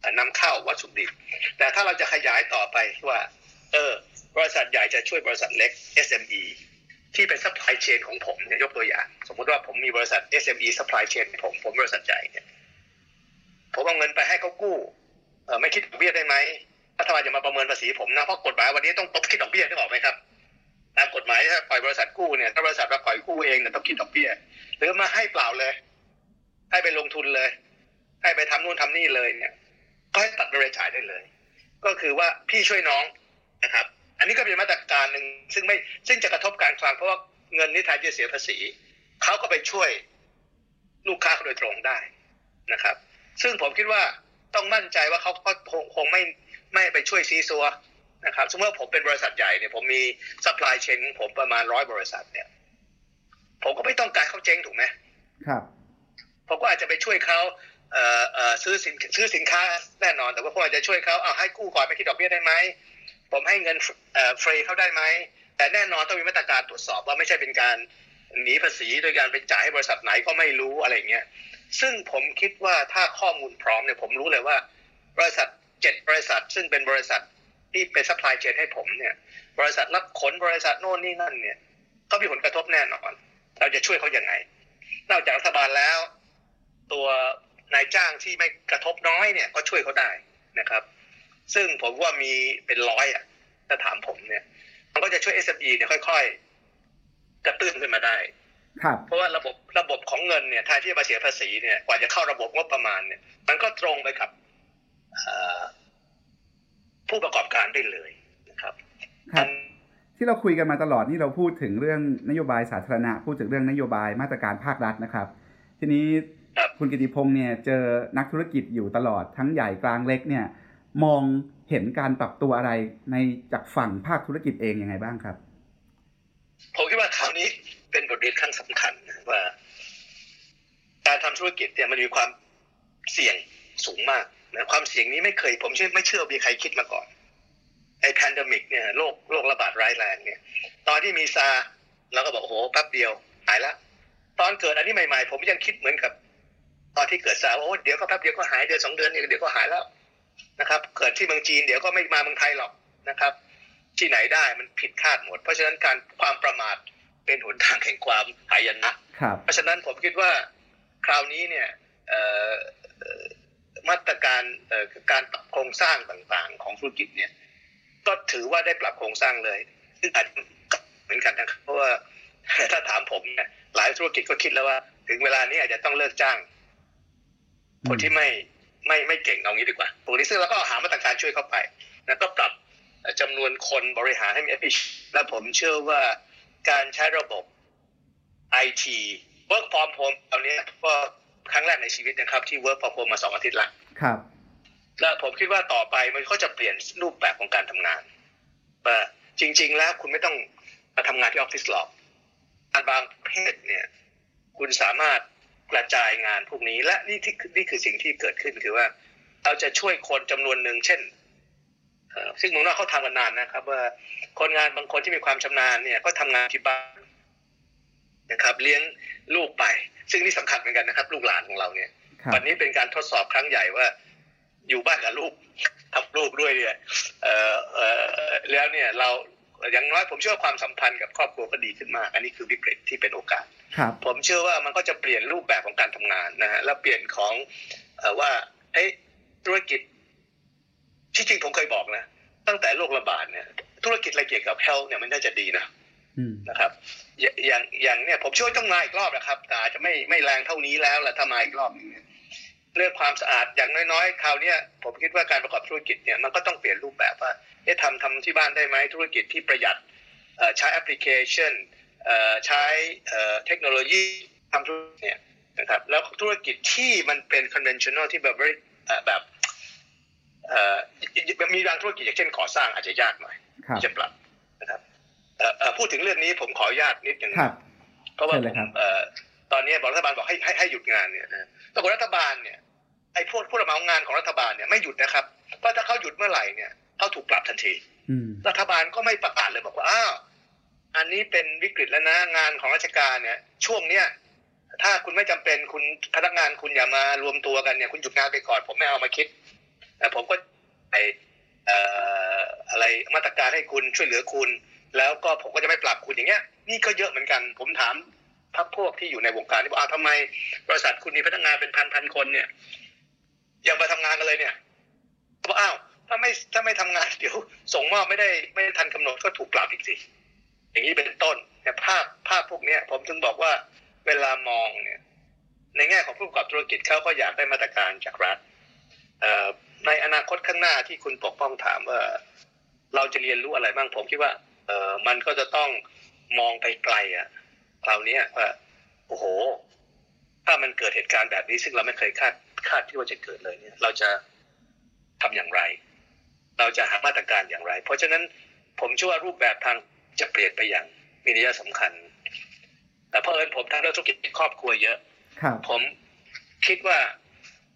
[SPEAKER 2] เอ่อนำเข้าวัตถุดิบ แต่ถ้าเราจะขยายต่อไปว่า เออบริษัทใหญ่จะช่วยบริษัทเล็ก SME ที่เป็น supply chain ของผมเนี่ยยกตัวอย่าง สมมุติว่าผมมีบริษัท SME supply chain ผมผมบริษัทใหญ่เนี่ยผมเอาเงินไปให้เขากู้เอ่อไม่คิดดอกเบี้ยได้ไหมรัฐบาลจะมาประเมินภาษีผมนะเพราะกฎหมายวันนี้ต้องต้องคิดดอกเบี้ยนึกออกไหมครับ ตามกฎหมายถ้าปล่อยบริษัทกู้เนี่ยถ้าบริษัทมาปล่อยกู้เองเนี่ยต้องคิดดอกเบี้ยหรือมาให้เปล่าเลย ให้ไปลงทุนเลย ให้ไปทำนู่นทำนี่เลยเนี่ย ก็ให้ตัดรายจ่ายได้เลย ก็คือว่าพี่ช่วยน้องนะครับ อันนี้ก็เป็นมาตรการหนึ่งซึ่งไม่ซึ่งจะกระทบการคลังเพราะว่าเงินที่ไทยจะเสียภาษีเขาก็ไปช่วยลูกค้าโดยตรงได้นะครับ ซึ่งผมคิดว่าต้องมั่นใจว่าเขาก็คงคงไม่ไม่ไปช่วยซี้ซั้ว นะครับสมมติว่าผมเป็นบริษัทใหญ่เนี่ยผมมี supply chain ของผมประมาณร้อยบริษัทเนี่ย ผมก็ไม่ต้องการเขาเจ๊งถูกไหม
[SPEAKER 1] ครับ
[SPEAKER 2] ผมก็อาจจะไปช่วยเขาเอ่อเอ่อซื้อสินซื้อสินค้าแน่นอน แต่ว่าผมอาจจะช่วยเขาเอาให้กู้ก่อนไม่คิดดอกเบี้ยได้ไหมผมให้เงินเอ่อฟรีเขาได้ไหมแต่แน่นอนต้องมีมาตรการตรวจสอบว่าไม่ใช่เป็นการหนีภาษีโดยการไปจ่ายให้บริษัทไหนก็ไม่รู้อะไรอย่างเงี้ย ซึ่งผมคิดว่าถ้าข้อมูลพร้อมเนี่ยผมรู้เลยว่า บริษัทเจ็ดบริษัท ซึ่งเป็นบริษัท ที่เป็น supply chain ให้ผมเนี่ย บริษัทรับขนบริษัทโน่นนี่นั่นเนี่ยก็มีผลกระทบแน่นอน เราจะช่วยเขาอย่างไง นอกจากรัฐบาลแล้ว ตัวนายจ้างที่ไม่กระทบน้อยเนี่ย ก็ช่วยเขาได้นะครับ ซึ่งผมว่ามีเป็นร้อยอะถ้าถามผมเนี่ย มันก็จะช่วย SME เนี่ยค่อย ๆ กระตุ้นขึ้นมาได้
[SPEAKER 1] ครับ
[SPEAKER 2] เพราะว่าระบบระบบของเงินเนี่ยแทนที่จะมาเสียภาษีเนี่ยกว่าจะเข้าระบบงบประมาณเนี่ย มันก็ตรงไปกับเอ่อ ผู้ประกอบการได้เลยนะครับ
[SPEAKER 1] ครับ ที่เราคุยกันมาตลอดนี่เราพูดถึงเรื่องนโยบายสาธารณะ พูดถึงเรื่องนโยบายมาตรการภาครัฐนะครับ ทีนี้
[SPEAKER 2] ครับ
[SPEAKER 1] คุณกิติพงษ์เนี่ยเจอนักธุรกิจอยู่ตลอดทั้งใหญ่กลางเล็กเนี่ย มองเห็นการปรับตัวอะไรในจากฝั่งภาคธุรกิจเองยังไงบ้างครับ
[SPEAKER 2] ผมคิดว่าคราวนี้เป็นบทเรียนครั้งสำคัญนะว่า การทำธุรกิจเนี่ยมันมีความเสี่ยงสูงมาก นะความเสี่ยงนี้ไม่เคย ผมเชื่อไม่เชื่อมีใครคิดมาก่อนไอ้ pandemic เนี่ยโรคโรคระบาดร้ายแรงเนี่ย ตอนที่มีซาร์เราก็บอกโอ้โหแป๊บเดียวหายละ ตอนเกิดอันนี้ใหม่ๆ ผมยังคิดเหมือนกับ ตอนที่เกิดซาร์ว่าโอ้เดี๋ยวก็แป๊บเดียวก็หายเดือนสองเดือนเนี่ยเดี๋ยวก็หายแล้วนะครับ เกิดที่เมืองจีนเดี๋ยวก็ไม่มาเมืองไทยหรอกนะครับ ที่ไหนได้มันผิดคาดหมด เพราะฉะนั้นการความประมาทเป็นหนทางแห่งความหายนะ
[SPEAKER 1] ครับ
[SPEAKER 2] เพราะฉะนั้นผมคิดว่าคราวนี้เนี่ยเอ่อเอ่อ มาตรการการปรับโครงสร้างต่างๆ ของธุรกิจเนี่ยก็ถือว่าได้ปรับโครงสร้างเลย ซึ่งอาจจะเหมือนกันนะครับ เพราะว่าถ้าถามผมเนี่ยหลายธุรกิจก็คิดแล้วว่า ถึงเวลานี้อาจจะต้องเลิกจ้าง คนที่ไม่ไม่ไม่เก่งเอางี้ดีกว่าพวกนี้ซึ่งเราก็หามาตรการช่วยเข้าไป แล้วก็ปรับจำนวนคนบริหารให้มี efficient และผมเชื่อว่าการใช้ระบบ IT work from home ตอนนี้ก็ ครั้งแรกในชีวิตนะครับที่ work from home มาสองอาทิตย์ละ
[SPEAKER 1] ครับ
[SPEAKER 2] และผมคิดว่าต่อไปมันก็จะเปลี่ยนรูปแบบของการทำงานว่าจริง ๆ แล้วคุณไม่ต้องมาทำงานที่ออฟฟิศหรอกอันบางประเภทเนี่ย คุณสามารถกระจายงานพวกนี้ และนี่ที่นี่คือสิ่งที่เกิดขึ้นคือว่า เราจะช่วยคนจำนวนหนึ่งเช่นเอ่อซึ่งเมืองนอกเขาทำกันนานนะครับ ว่าคนงานบางคนที่มีความชำนาญเนี่ย ก็ทำงานที่บ้าน นะครับ เลี้ยงลูกไป ซึ่งนี่สำคัญเหมือนกันนะครับ ลูกหลานของเราเนี่ย
[SPEAKER 1] ครับ
[SPEAKER 2] วันนี้เป็นการทดสอบครั้งใหญ่ว่า อยู่บ้านกับลูกทำลูกด้วยเนี่ยเอ่อเอ่อแล้วเนี่ยเราอย่างน้อยผมเชื่อว่าความสัมพันธ์กับครอบครัวก็ดีขึ้นมาก อันนี้คือวิกฤตที่เป็นโอกาส
[SPEAKER 1] ครับ
[SPEAKER 2] ผมเชื่อว่ามันก็จะเปลี่ยนรูปแบบของการทำงานนะฮะแล้วเปลี่ยนของเออว่าเอ้ธุรกิจที่จริงผมเคยบอกนะ ตั้งแต่โรคระบาดเนี่ย ธุรกิจอะไรเกี่ยวกับ health เนี่ยมันน่าจะดีนะ
[SPEAKER 1] อืม
[SPEAKER 2] นะครับอย่าอย่างอย่างเนี่ยผมเชื่อว่าต้องมาอีกรอบนะครับแต่อาจจะไม่ไม่แรงเท่านี้แล้วแหละถ้ามาอีกรอบหนึงเนี่ยเรื่องความสะอาดอย่างน้อยๆคราวเนี้ยผมคิดว่าการประกอบธุรกิจเนี่ยมันก็ต้องเปลี่ยนรูปแบบว่าเอ๊ะทำทำที่บ้านได้ไหมธุรกิจที่ประหยัดเอ่อใช้แอปพลิเคชันเอ่อใช้เอ่อเทคโนโลยีทำธุรกิจเนี่ยนะครับแล้วธุรกิจที่มันเป็น conventional ที่แบบ very เอ่อแบบเอ่อมีบางธุรกิจอย่างเช่นก่อสร้างอาจจะยากหน่อย
[SPEAKER 1] ครับ
[SPEAKER 2] ที่จะปรับนะครับเอ่อเอ่อ พูดถึงเรื่องนี้ผมขออนุญาตนิดหนึ่ง
[SPEAKER 1] ครับ
[SPEAKER 2] เพราะว่า
[SPEAKER 1] เชิญเล
[SPEAKER 2] ผ
[SPEAKER 1] ยครับ
[SPEAKER 2] มเอ่อตอนนี้บอกรัฐบาลบอกให้ให้ให้หยุดงานเนี่ยนะปรากฏรัฐบาลเนี่ยไอ้พวกผู้รับเหมางานของรัฐบาลเนี่ยไม่หยุดนะครับเพราะถ้าเขาหยุดเมื่อไหร่เนี่ยเขาถูกปรับทันที
[SPEAKER 1] อืม
[SPEAKER 2] รัฐบาลก็ไม่ประกาศเลยบอกว่าอ้าวอันนี้เป็นวิกฤตแล้วนะงานของราชการเนี่ย ช่วงเนี้ยถ้าคุณไม่จำเป็นคุณพนักงานคุณอย่ามารวมตัวกันเนี่ยคุณหยุดงานไปก่อน ผมไม่เอามาคิดแต่ผมก็ไอเอ่ออะไรมาตรการให้คุณช่วยเหลือคุณ แล้วก็ผมก็จะไม่ปรับคุณอย่างเงี้ย นี่ก็เยอะเหมือนกัน ผมถามพักพวกที่อยู่ในวงการที่บอกอ้าวทำไมบริษัทคุณมีพนักงานเป็นพันพันคนเนี่ยยังมาทำงานกันเลยเนี่ยบอกอ้าวถ้าไม่ถ้าไม่ทำงานเดี๋ยว ส่งมอบไม่ได้ไม่ทันกำหนดก็ถูกปรับอีกสิอย่างนี้เป็นต้นเนี่ยภาพภาพพวกเนี้ย ผมถึงบอกว่าเวลามองเนี่ย ในแง่ของผู้ประกอบธุรกิจเขาก็อยากได้มาตรการจากรัฐในอนาคตข้างหน้าที่คุณปกป้องถามว่า เราจะเรียนรู้อะไรบ้างผมคิดว่า ออมันก็จะต้องมองไปไกลอะคราวเนี้ยว่าโอ้โห ถ้ามันเกิดเหตุการณ์แบบนี้ ซึ่งเราไม่เคยคาดคาดที่ว่าจะเกิดเลยเนี่ย เราจะทำอย่างไร เราจะหามาตรการอย่างไร เพราะฉะนั้นผมเชื่อว่ารูปแบบทางจะเปลี่ยนไปอย่างมีนัยสำคัญ แต่เพราะเอิญผมทำเรื่องธุรกิจครอบครัวเยอะ
[SPEAKER 1] ครับ
[SPEAKER 2] ผมคิดว่า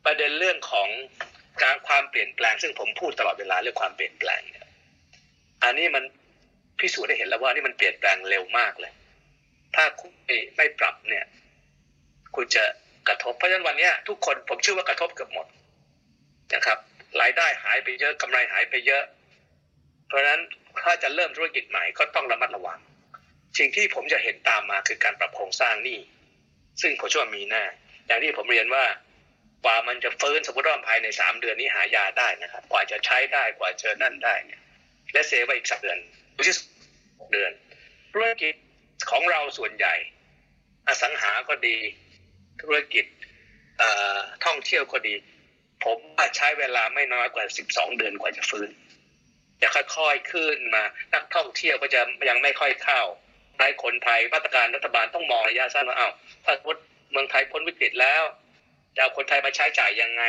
[SPEAKER 2] ประเด็นเรื่องของการความเปลี่ยนแปลง ซึ่งผมพูดตลอดเวลาเรื่องความเปลี่ยนแปลงเนี่ยอันนี้มัน พิสูจน์ได้เห็นแล้วว่านี่มันเปลี่ยนแปลงเร็วมากเลย ถ้าคุณไม่ปรับเนี่ย คุณจะกระทบเพราะฉะนั้นวันนี้ทุกคนผมเชื่อว่ากระทบเกือบหมดนะครับรายได้หายไปเยอะกำไรหายไปเยอะ เพราะฉะนั้นถ้าจะเริ่มธุรกิจใหม่ก็ต้องระมัดระวัง สิ่งที่ผมจะเห็นตามมาคือการปรับโครงสร้างหนี้ซึ่งผมเชื่อว่ามีแน่อย่างที่ผมเรียนว่ากว่ามันจะฟื้นสมมติว่าภายในสามเดือนนี้หายาได้นะครับ กว่าจะใช้ได้กว่าเจอนั่นได้เนี่ยและเซฟไว้อีกสักเดือน หรือที่เดือนธุรกิจของเราส่วนใหญ่ อสังหาก็ดี ธุรกิจท่องเที่ยวก็ดี ผมใช้เวลาไม่น้อยกว่า 12 เดือนกว่าจะฟื้นจะค่อยๆขึ้นมา นักท่องเที่ยวก็จะยังไม่ค่อยเข้าในคนไทยมาตรการรัฐบาลต้องมองระยะสั้นว่าอ้าถ้าสมมติเมืองไทยพ้นวิกฤตแล้วจะเอาคนไทยมาใช้จ่ายยังไง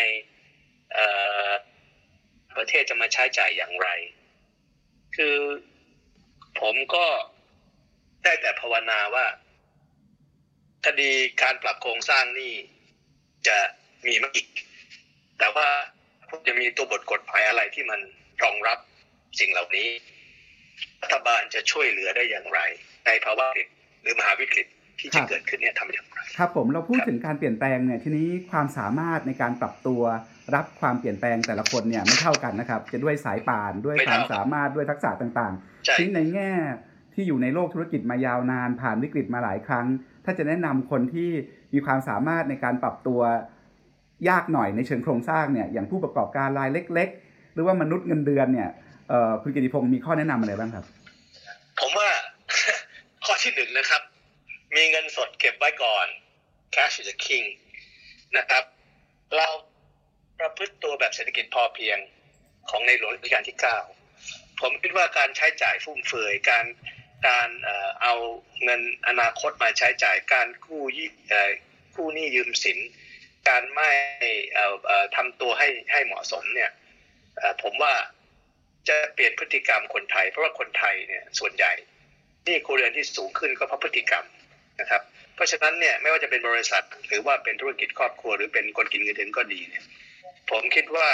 [SPEAKER 2] ประเทศจะมาใช้จ่ายอย่างไร คือ ผมก็ได้แต่ภาวนาว่าคดีการปรับโครงสร้างนี่จะมีมาอีก แต่ว่าจะมีตัวบทกฎหมายอะไรที่มันรองรับสิ่งเหล่านี้ รัฐบาลจะช่วยเหลือได้อย่างไร ในภาวะวิกฤตหรือมหาวิกฤต ที่
[SPEAKER 1] ครั
[SPEAKER 2] จะ
[SPEAKER 1] บ
[SPEAKER 2] เกิดขึ้นเนี่ยทำอย่างไร
[SPEAKER 1] ครับผมเราพูดถึงการเปลี่ยนแปลงเนี่ยทีนี้ความสามารถในการปรับตัวรับความเปลี่ยนแปลงแต่ละคนเนี่ยไม่เท่ากันนะครับ จะด้วยสายป่านด้วย
[SPEAKER 2] ไม่
[SPEAKER 1] ความ
[SPEAKER 2] เท่า
[SPEAKER 1] สามารถด้วยทักษะต่าง
[SPEAKER 2] ใช่
[SPEAKER 1] ๆทีนี้ในแง่ที่อยู่ในโลกธุรกิจมายาวนานผ่านวิกฤตมาหลายครั้ง ถ้าจะแนะนำคนที่มีความสามารถในการปรับตัวยากหน่อยในเชิงโครงสร้างเนี่ยอย่างผู้ประกอบการรายเล็ก ๆ หรือว่ามนุษย์เงินเดือนเนี่ยเอ่อคุณกิติพงศ์มีข้อแนะนำอะไรบ้างครับ
[SPEAKER 2] ผมว่าข้อที่หนึ่งนะครับ มีเงินสดเก็บไว้ก่อน cash is the king นะครับ เราประพฤติตัวแบบเศรษฐกิจพอเพียงของในหลวงรัชกาลที่เก้าผมคิดว่าการใช้จ่ายฟุ่มเฟือยการการเอาเงินอนาคตมาใช้จ่ายการกู้ยี่เอ่อกู้หนี้ยืมสิน การไม่ทำตัวให้ให้เหมาะสมเนี่ยผมว่าจะเปลี่ยนพฤติกรรมคนไทย เพราะว่าคนไทยเนี่ยส่วนใหญ่นี่ครัวเรือนที่สูงขึ้นก็เพราะพฤติกรรม นะครับเพราะฉะนั้นเนี่ยไม่ว่าจะเป็นบริษัท หรือว่าเป็นธุรกิจครอบครัว หรือเป็นคนกินเงินเดือนก็ดีเนี่ยผมคิดว่า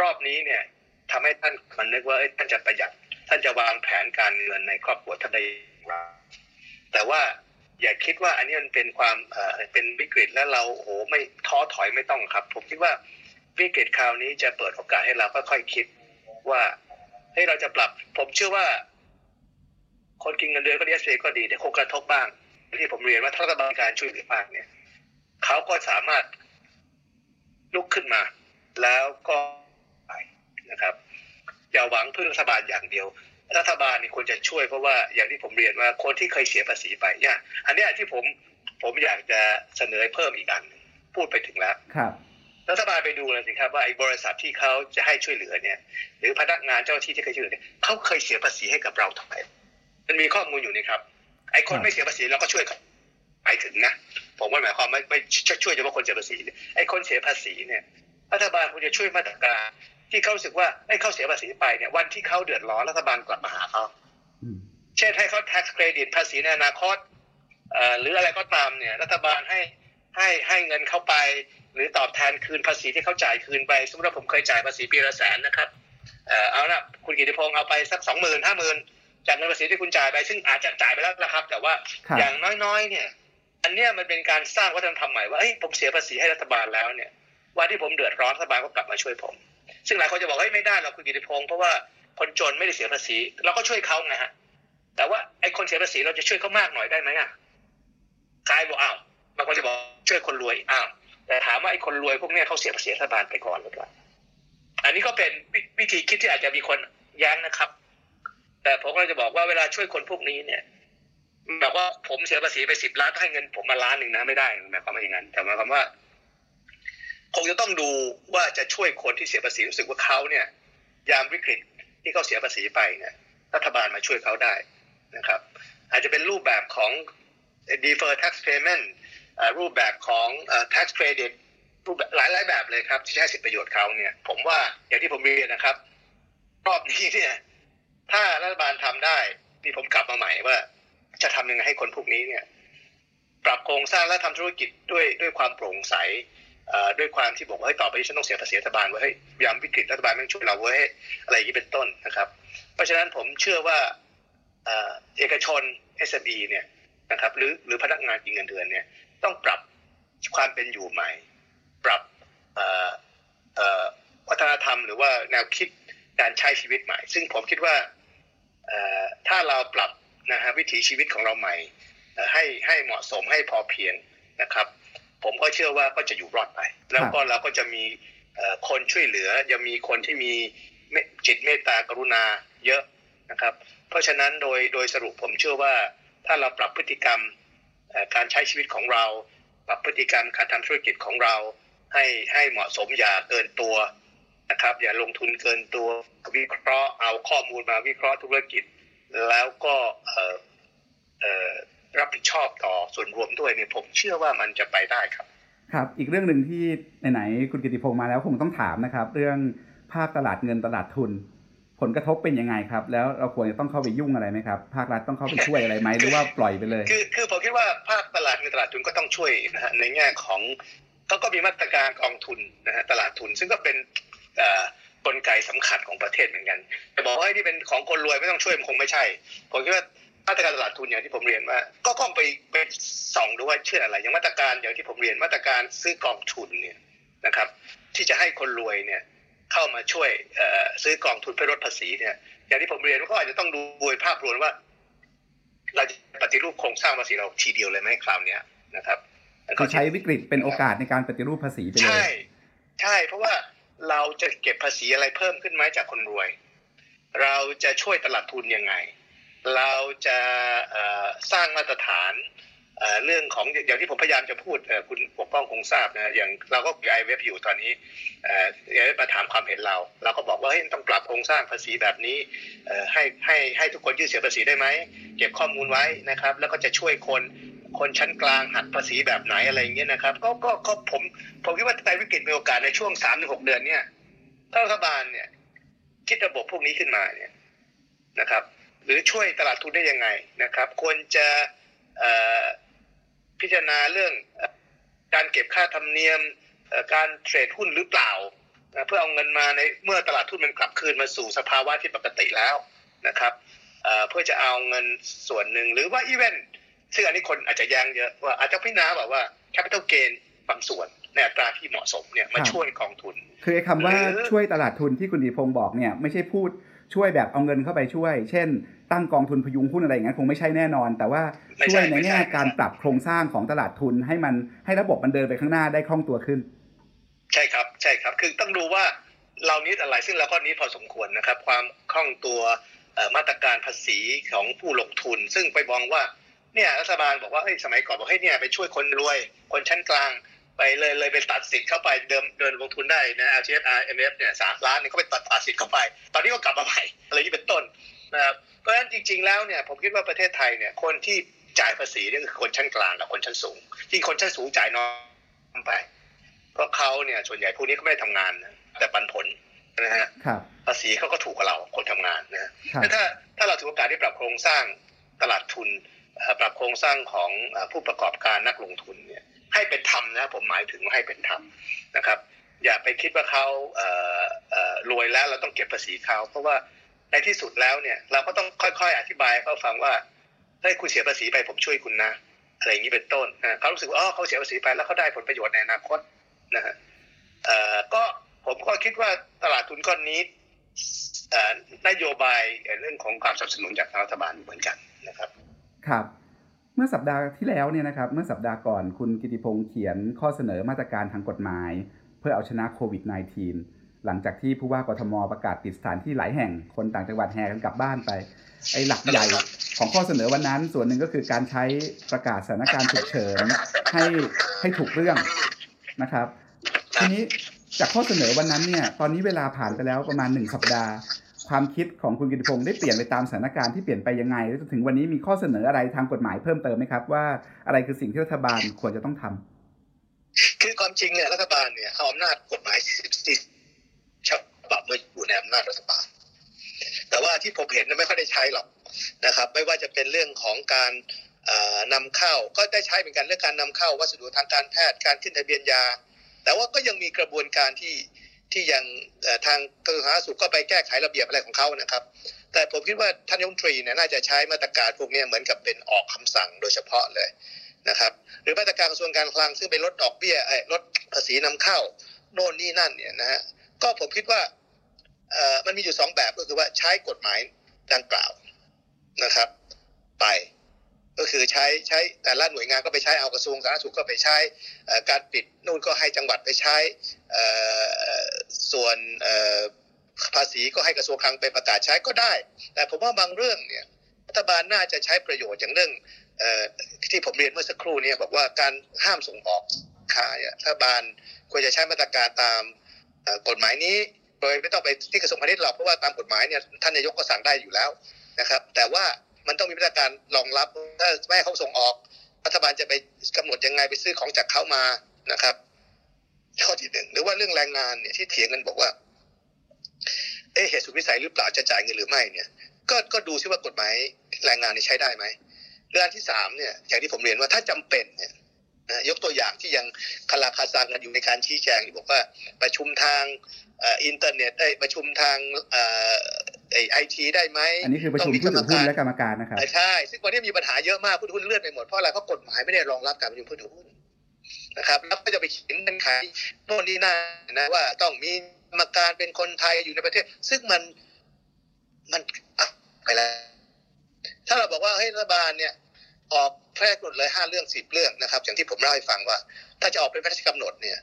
[SPEAKER 2] รอบนี้เนี่ยทำให้ท่านมันนึกว่าท่านจะประหยัดท่านจะวางแผนการเงินในครอบครัวท่านได้อย่างไรแต่ว่าอย่าคิดว่าอันนี้มันเป็นความเอ่อเป็นวิกฤตแล้วเราโอ้โหไม่ท้อถอยไม่ต้องครับ ผมคิดว่าวิกฤตคราวนี้จะเปิดโอกาสให้เราค่อยๆคิดว่าให้เราจะปรับ ผมเชื่อว่า คนกินเงินเดือนก็ดีเอสก็ดีแต่คงกระทบบ้าง ที่ผมเรียนว่าถ้ารัฐบาลการช่วยเหลือบ้างเนี่ยเขาก็สามารถลุกขึ้นมา แล้วก็ไปนะครับ อย่าหวังพึ่งรัฐบาลอย่างเดียว รัฐบาลนี่ควรจะช่วยเพราะว่าอย่างที่ผมเรียนว่าคนที่เคยเสียภาษีไปเนี่ยอันเนี้ยที่ผมผมอยากจะเสนอเพิ่มอีกอันหนึ่งพูดไปถึงแล้ว
[SPEAKER 1] ครับ
[SPEAKER 2] รัฐบาลไปดูเลยสิครับว่าไอ้บริษัทที่เขาจะให้ช่วยเหลือเนี่ย หรือพนักงานเจ้าหน้าที่ที่เคยช่วยเหลือเนี่ยเขาเคยเสียภาษีให้กับเราเท่าไหร่มันมีข้อมูลอยู่นี่ครับ ไอ้คน
[SPEAKER 1] ครับ
[SPEAKER 2] ไม่เสียภาษีเราก็ช่วยเขาไปถึงนะผมว่าหมายความไม่ไม่ช่วยช่วยเฉพาะคนเสียภาษีเนี่ยไอ้คนเสียภาษีเนี่ยรัฐบาลควรจะช่วยมาตรการ ที่เขารู้สึกว่าไอ้เขาเสียภาษีไปเนี่ยวันที่เขาเดือดร้อนรัฐบาลกลับมาหาเขา
[SPEAKER 1] อืม
[SPEAKER 2] เช่นให้เขา tax credit ภาษีในอนาคตเอ่อหรืออะไรก็ตามเนี่ยรัฐบาลให้ให้ให้เงินเข้าไป หรือตอบแทนคืนภาษีที่เขาจ่ายคืนไป สมมติว่าผมเคยจ่ายภาษีปีละแสนนะครับ เอ่อเอาละคุณกิติพงศ์เอาไปสักสองหมื่นห้าหมื่น จากเงินภาษีที่คุณจ่ายไป ซึ่งอาจจะจ่ายไปแล้วนะครับ แต่ว่า
[SPEAKER 1] ครับ
[SPEAKER 2] อย่างน้อยๆ เนี่ย อันเนี้ยมันเป็นการสร้างวัฒนธรรมใหม่ว่าเอ้ยผมเสียภาษีให้รัฐบาลแล้วเนี่ยวันที่ผมเดือดร้อนรัฐบาลก็กลับมาช่วยผม ซึ่งหลายคนจะบอกเฮ้ยไม่ได้หรอกคุณกิติพงศ์เพราะว่าคนจนไม่ได้เสียภาษีเราก็ช่วยเขาไงฮะแต่ว่าไอ้คนเสียภาษีเราจะช่วยเขามากหน่อยได้ไหมอะกายบอกอ้าวบางคนจะบอกช่วยคนรวยอ้าวแต่ถามว่าไอ้คนรวยพวกเนี้ยเขาเสียภาษีรัฐบาลไปก่อนหรือเปล่าอันนี้ก็เป็นวิวิธีคิดที่อาจจะมีคนแย้งนะครับ แต่ผมก็จะบอกว่าเวลาช่วยคนพวกนี้เนี่ยแบบว่าผมเสียภาษีไปสิบล้านให้เงินผมมาล้านหนึ่งนะไม่ได้หมายความว่าอย่างนั้นแต่หมายความว่า คงจะต้องดูว่าจะช่วยคนที่เสียภาษีรู้สึกว่าเขาเนี่ย ยามวิกฤตที่เขาเสียภาษีไปเนี่ยรัฐบาลมาช่วยเขาได้นะครับ อาจจะเป็นรูปแบบของ defer tax payment รูปแบบของ tax credit รูปแบบหลายหลายแบบเลยครับ ที่ให้สิทธิประโยชน์เขาเนี่ย ผมว่าอย่างที่ผมเรียนนะครับ รอบนี้เนี่ย ถ้ารัฐบาลทำได้นี่ผมกลับมาใหม่ว่า จะทำยังไงให้คนพวกนี้เนี่ย ปรับโครงสร้างและทำธุรกิจด้วยด้วยความโปร่งใสด้วยความที่บอกว่าเฮ้ยต่อไปนี้ฉันต้องเสียภาษีรัฐบาลไว้ให้ยามวิกฤตรัฐบาลแม่งช่วยเราไว้ให้อะไรอย่างนี้เป็นต้นนะครับ เพราะฉะนั้นผมเชื่อว่าเอ่อเอกชน SME เนี่ยนะครับ หรือหรือพนักงานกินเงินเดือนเนี่ย ต้องปรับความเป็นอยู่ใหม่ ปรับวัฒนธรรมหรือว่าแนวคิด การใช้ชีวิตใหม่ ซึ่งผมคิดว่าถ้าเราปรับนะฮะวิถีชีวิตของเราใหม่ ให้ให้เหมาะสมให้พอเพียงนะครับ ผมก็เชื่อว่าก็จะอยู่รอดไป แล้วก็เราก็จะมีคนช่วยเหลือจะมีคนที่มีจิตเมตตากรุณาเยอะนะครับ เพราะฉะนั้นโดยโดยสรุปผมเชื่อว่าถ้าเราปรับพฤติกรรมการใช้ชีวิตของเรา ปรับพฤติกรรมการทำธุรกิจของเรา ให้ให้เหมาะสมอย่าเกินตัว นะครับ อย่าลงทุนเกินตัววิเคราะห์เอาข้อมูลมาวิเคราะห์ธุรกิจ แล้วก็เอ่อเอ่อรับผิดชอบต่อส่วนรวมด้วยเนี่ยผมเชื่อว่ามันจะไปได้ครับ
[SPEAKER 1] ครับ อีกเรื่องหนึ่งที่ไหนๆคุณกิติพงศ์มาแล้วคงต้องถามนะครับ เรื่องภาพตลาดเงินตลาดทุน ผลกระทบเป็นยังไงครับ แล้วเราควรจะต้องเข้าไปยุ่งอะไรไหมครับ ภาครัฐต้องเข้าไปช่วยอะไรไหมหรือว่าปล่อยไปเลย
[SPEAKER 2] คือคือผมคิดว่าภาคตลาดเงินตลาดทุนก็ต้องช่วยนะฮะในแง่ของเขาก็มีมาตรการกองทุนนะฮะตลาดทุน ซึ่งก็เป็นเอ่อ กลไกสำคัญของประเทศเหมือนกันจะบอกว่าที่เป็นของคนรวยไม่ต้องช่วยมันคงไม่ใช่ ผมคิดว่ามาตรการตลาดทุนอย่างที่ผมเรียนว่า ก็ต้องไปไปส่องดูว่าเชื่ออะไร อย่างมาตรการอย่างที่ผมเรียนมาตรการซื้อกองทุนเนี่ยนะครับ ที่จะให้คนรวยเนี่ยเข้ามาช่วยเอ่อซื้อกองทุนเพื่อลดภาษีเนี่ยอย่างที่ผมเรียนว่าก็อาจจะต้องดูโดยภาพรวมว่า เราจะปฏิรูปโครงสร้างภาษีเราทีเดียวเลยไหมคราวเนี้ยนะครับ
[SPEAKER 1] คือใช้วิกฤตเป็นโอกาสในการปฏิรูปภาษีไปเล
[SPEAKER 2] ใช่
[SPEAKER 1] ย
[SPEAKER 2] ใช่เพราะว่า เราจะเก็บภาษีอะไรเพิ่มขึ้นไหมจากคนรวย เราจะช่วยตลาดทุนยังไง เราจะสร้างมาตรฐานเรื่องของอย่างที่ผมพยายามจะพูดคุณปกป้องคงทราบนะอย่างเราก็ไอเว็บอยู่ตอนนี้เอ่อเดี๋ยวมาถามความเห็นเรา เราก็บอกว่าเฮ้ยต้องปรับโครงสร้างภาษีแบบนี้ให้ให้ให้ทุกคนยื่นเสียภาษีได้ไหมเก็บข้อมูลไว้นะครับ แล้วก็จะช่วยคน คนชั้นกลางหักภาษีแบบไหนอะไรเงี้ยนะครับ ก็ก็ก็ผมผมคิดว่าในวิกฤตมีโอกาสในช่วงสามถึงหกเดือนเนี่ยถ้ารัฐบาลเนี่ย คิดระบบพวกนี้ขึ้นมาเนี่ยนะครับ หรือช่วยตลาดทุนได้ยังไงนะครับ ควรจะพิจารณาเรื่องอการเก็บค่าธรรมเนียมการเทรดหุ้นหรือเปล่า เพื่อเอาเงินมาในเมื่อตลาดทุนมันกลับคืนมาสู่สภาวะที่ปกติแล้วนะครับเอ่อเพื่อจะเอาเงินส่วนหนึ่งหรือว่าอีเวน ซึ่งอันนี้คนอาจจะแย้งเยอะว่าอาจจะพิจารณาแบบว่าcapital gain บางส่วนในอัตราที่เหมาะสมเนี่ยมาช่วยกองทุน
[SPEAKER 1] คือไอ้คำว่า
[SPEAKER 2] หรือ
[SPEAKER 1] ช่วยตลาดทุนที่คุณกิติพงศ์บอกเนี่ยไม่ใช่พูดช่วยแบบเอาเงินเข้าไปช่วย เช่น ตั้งกองทุนพยุงหุ้นอะไรอย่างนั้นคงไม่ใช่แน่นอน แต่ว่า
[SPEAKER 2] ไม่ใช่ช่
[SPEAKER 1] วยใน
[SPEAKER 2] ไม่ใช่
[SPEAKER 1] แง่การปรับโครงสร้างของตลาดทุนให้มันให้ระบบมันเดินไปข้างหน้าได้คล่องตัวขึ้น
[SPEAKER 2] ใช่ครับใช่ครับ คือต้องดูว่าเรา need อะไรซึ่งเราก็ need พอสมควรนะครับ ความคล่องตัวเอ่อมาตรการภาษีของผู้ลงทุน ซึ่งไปมองว่า เนี่ยรัฐบาลบอกว่าเฮ้ยสมัยก่อนบอกให้ยเนี่ยไปช่วยคนรวย คนชั้นกลางไปเลยเลยไปตัดสิทธิ์เข้าไปเดิมเดินลงทุนได้นะ LTF RMF เนี่ยสามล้านเนี่ยเขาไปตัดตัดสิทธิ์เข้าไป ตอนนี้ก็กลับมาใหม่อะไรที่เป็นต้นนะครับเพราะฉะนั้นจริง ๆ แล้วเนี่ยผมคิดว่าประเทศไทยเนี่ยคนที่จ่ายภาษีเนี่ยคือคนชั้นกลางกับคนชั้นสูง ที่คนชั้นสูงจ่ายน้อยไป เพราะเขาเนี่ยส่วนใหญ่พวกนี้เขาไม่ได้ทำงานนะแต่ปันผลนะฮะ
[SPEAKER 1] ครับ
[SPEAKER 2] ภาษีเขาก็ถูกกว่าเราคนทำงานนะฮะ
[SPEAKER 1] ครับ
[SPEAKER 2] แต่ถ้าถ้าเราถือโอกาสที่ปรับโครงสร้างตลาดทุนเอ่อ ปรับโครงสร้างของผู้ประกอบการนักลงทุนเนี่ยให้เป็นธรรมนะผมหมายถึงให้เป็นธรรมนะครับ อย่าไปคิดว่าเขารวยแล้วเราต้องเก็บภาษีเขาเพราะว่าในที่สุดแล้วเนี่ยเราก็ต้องค่อยๆ อธิบายให้เขาฟังว่าเฮ้ยคุณเสียภาษีไปผมช่วยคุณนะอะไรอย่างนี้เป็นต้นนะเขารู้สึกว่าอ๋อเขาเสียภาษีไปแล้วเขาได้ผลประโยชน์ในอนาคตนะฮะก็ผมก็คิดว่าตลาดทุนก้อนนี้นโยบายเรื่องของความสนับสนุนจากรัฐบาลเหมือนกันนะครับ
[SPEAKER 1] ครับเมื่อสัปดาห์ที่แล้วเนี่ยนะครับเมื่อสัปดาห์ก่อนคุณกิติพงศ์เขียนข้อเสนอมาตรการทางกฎหมาย เพื่อเอาชนะโควิด -19 หลังจากที่ผู้ว่ากทมประกาศปิดสถานที่หลายแห่งคนต่างจังหวัดแห่กันกลับบ้านไปไอ้หลักใหญ่ของข้อเสนอวันนั้น ส่วนหนึ่งก็คือการใช้ประกาศสถานการณ์ฉุกเฉินให้ให้ถูกเรื่องนะครับ ทีนี้จากข้อเสนอวันนั้นเนี่ย ตอนนี้เวลาผ่านไปแล้วประมาณหนึ่งสัปดาห์ ความคิดของคุณกิติพงศ์ได้เปลี่ยนไปตามสถานการณ์ที่เปลี่ยนไปยังไงจนถึงวันนี้มีข้อเสนออะไรทางกฎหมายเพิ่มเติมไหมครับ ว่าอะไรคือสิ่งที่รัฐบาลควรจะต้องทำ
[SPEAKER 2] คือความจริงเนี่ยรัฐบาลเนี่ยเอาอำนาจกฎหมาย44ฉบับมาอยู่ในอำนาจรัฐบาล แต่ว่าที่ผมเห็นไม่ค่อยได้ใช้หรอกนะครับ ไม่ว่าจะเป็นเรื่องของการเอ่อนำเข้าก็ได้ใช้เหมือนกันเรื่องการนำเข้าวัสดุทางการแพทย์การขึ้นทะเบียนยา แต่ว่าก็ยังมีกระบวนการที่ ที่ยังทางกระทรวงสาธารณสุขก็ไปแก้ไขระเบียบอะไรของเขานะครับ แต่ผมคิดว่าท่านยมตรีเนี่ยน่าจะใช้มาตรการพวกนี้เหมือนกับเป็นออกคำสั่งโดยเฉพาะเลยนะครับ หรือมาตรการกระทรวงการคลังซึ่งเป็นลดดอกเบี้ยลดภาษีนำเข้าโน่นนี่นั่นเนี่ยนะฮะก็ผมคิดว่ามันมีอยู่สองแบบก็คือว่าใช้กฎหมายดังกล่าวนะครับ ไป ก็คือใช้ใช้แต่ละหน่วยงานก็ไปใช้เอากระทรวงสาธารณสุขก็ไปใช้การปิดนู่นก็ให้จังหวัดไปใช้ส่วนภาษีก็ให้กระทรวงคลังไปประกาศใช้ก็ได้ แต่ผมว่าบางเรื่องเนี่ยรัฐบาลน่าจะใช้ประโยชน์อย่างเรื่องอที่ผมเรียนเมื่อสักครู่เนี่ยบอกว่าการห้ามส่งออกขายรัฐบาลควรจะใช้มาตรการตามกฎหมายนี้ โดยไม่ต้องไปที่กระทรวงพาณิชย์หรอกเพราะว่าตามกฎหมายเนี่ยท่านนายกก็สั่งได้อยู่แล้วนะครับ แต่ว่า มันต้องมีมาตรการรองรับถ้าไม่ให้เขาส่งออก รัฐบาลจะไปกำหนดยังไงไปซื้อของจากเขามานะครับข้อที่หนึ่งหรือว่าเรื่องแรงงานเนี่ยที่เถียงกันบอกว่า เอ๊เหตุสุดวิสัยหรือเปล่าจะจ่ายเงินหรือไม่เนี่ย ก็ก็ดูซิว่ากฎหมายแรงงานนี่ใช้ได้ไหมเรื่องที่สามเนี่ยอย่างที่ผมเรียนว่าถ้าจำเป็นเนี่ย ยกตัวอย่างที่ยังคาราคาซังกันอยู่ในการชี้แจงที่บอกว่าประชุมทางเอ่ออินเทอร์เน็ตได้ยประชุมทางเอ่อไอทีได้ไหม
[SPEAKER 1] อันนี้คือประชุมผู้ถือหุ้นและกรรมการนะครับ
[SPEAKER 2] ใช่ซึ่งวันนี้มีปัญหาเยอะมากผู้ถือหุ้นเลื่อนไปหมดเพราะอะไรเพราะกฎหมายไม่ได้รองรับการประชุมผู้ถือหุ้นนะครับแล้วก็จะไปเขียนเงื่อนไขโน่นนี่นั่นนะว่าต้องมีกรรมการเป็นคนไทยอยู่ในประเทศ ซึ่งมันมันอะไปแล้วถ้าเราบอกว่าเฮ้ยรัฐบาลเนี่ย ออกแพร่กำหนดเลยห้าเรื่องสิบเรื่องนะครับ อย่างที่ผมเล่าให้ฟังว่า ถ้าจะออกเป็นพระราชกำหนดเนี่ย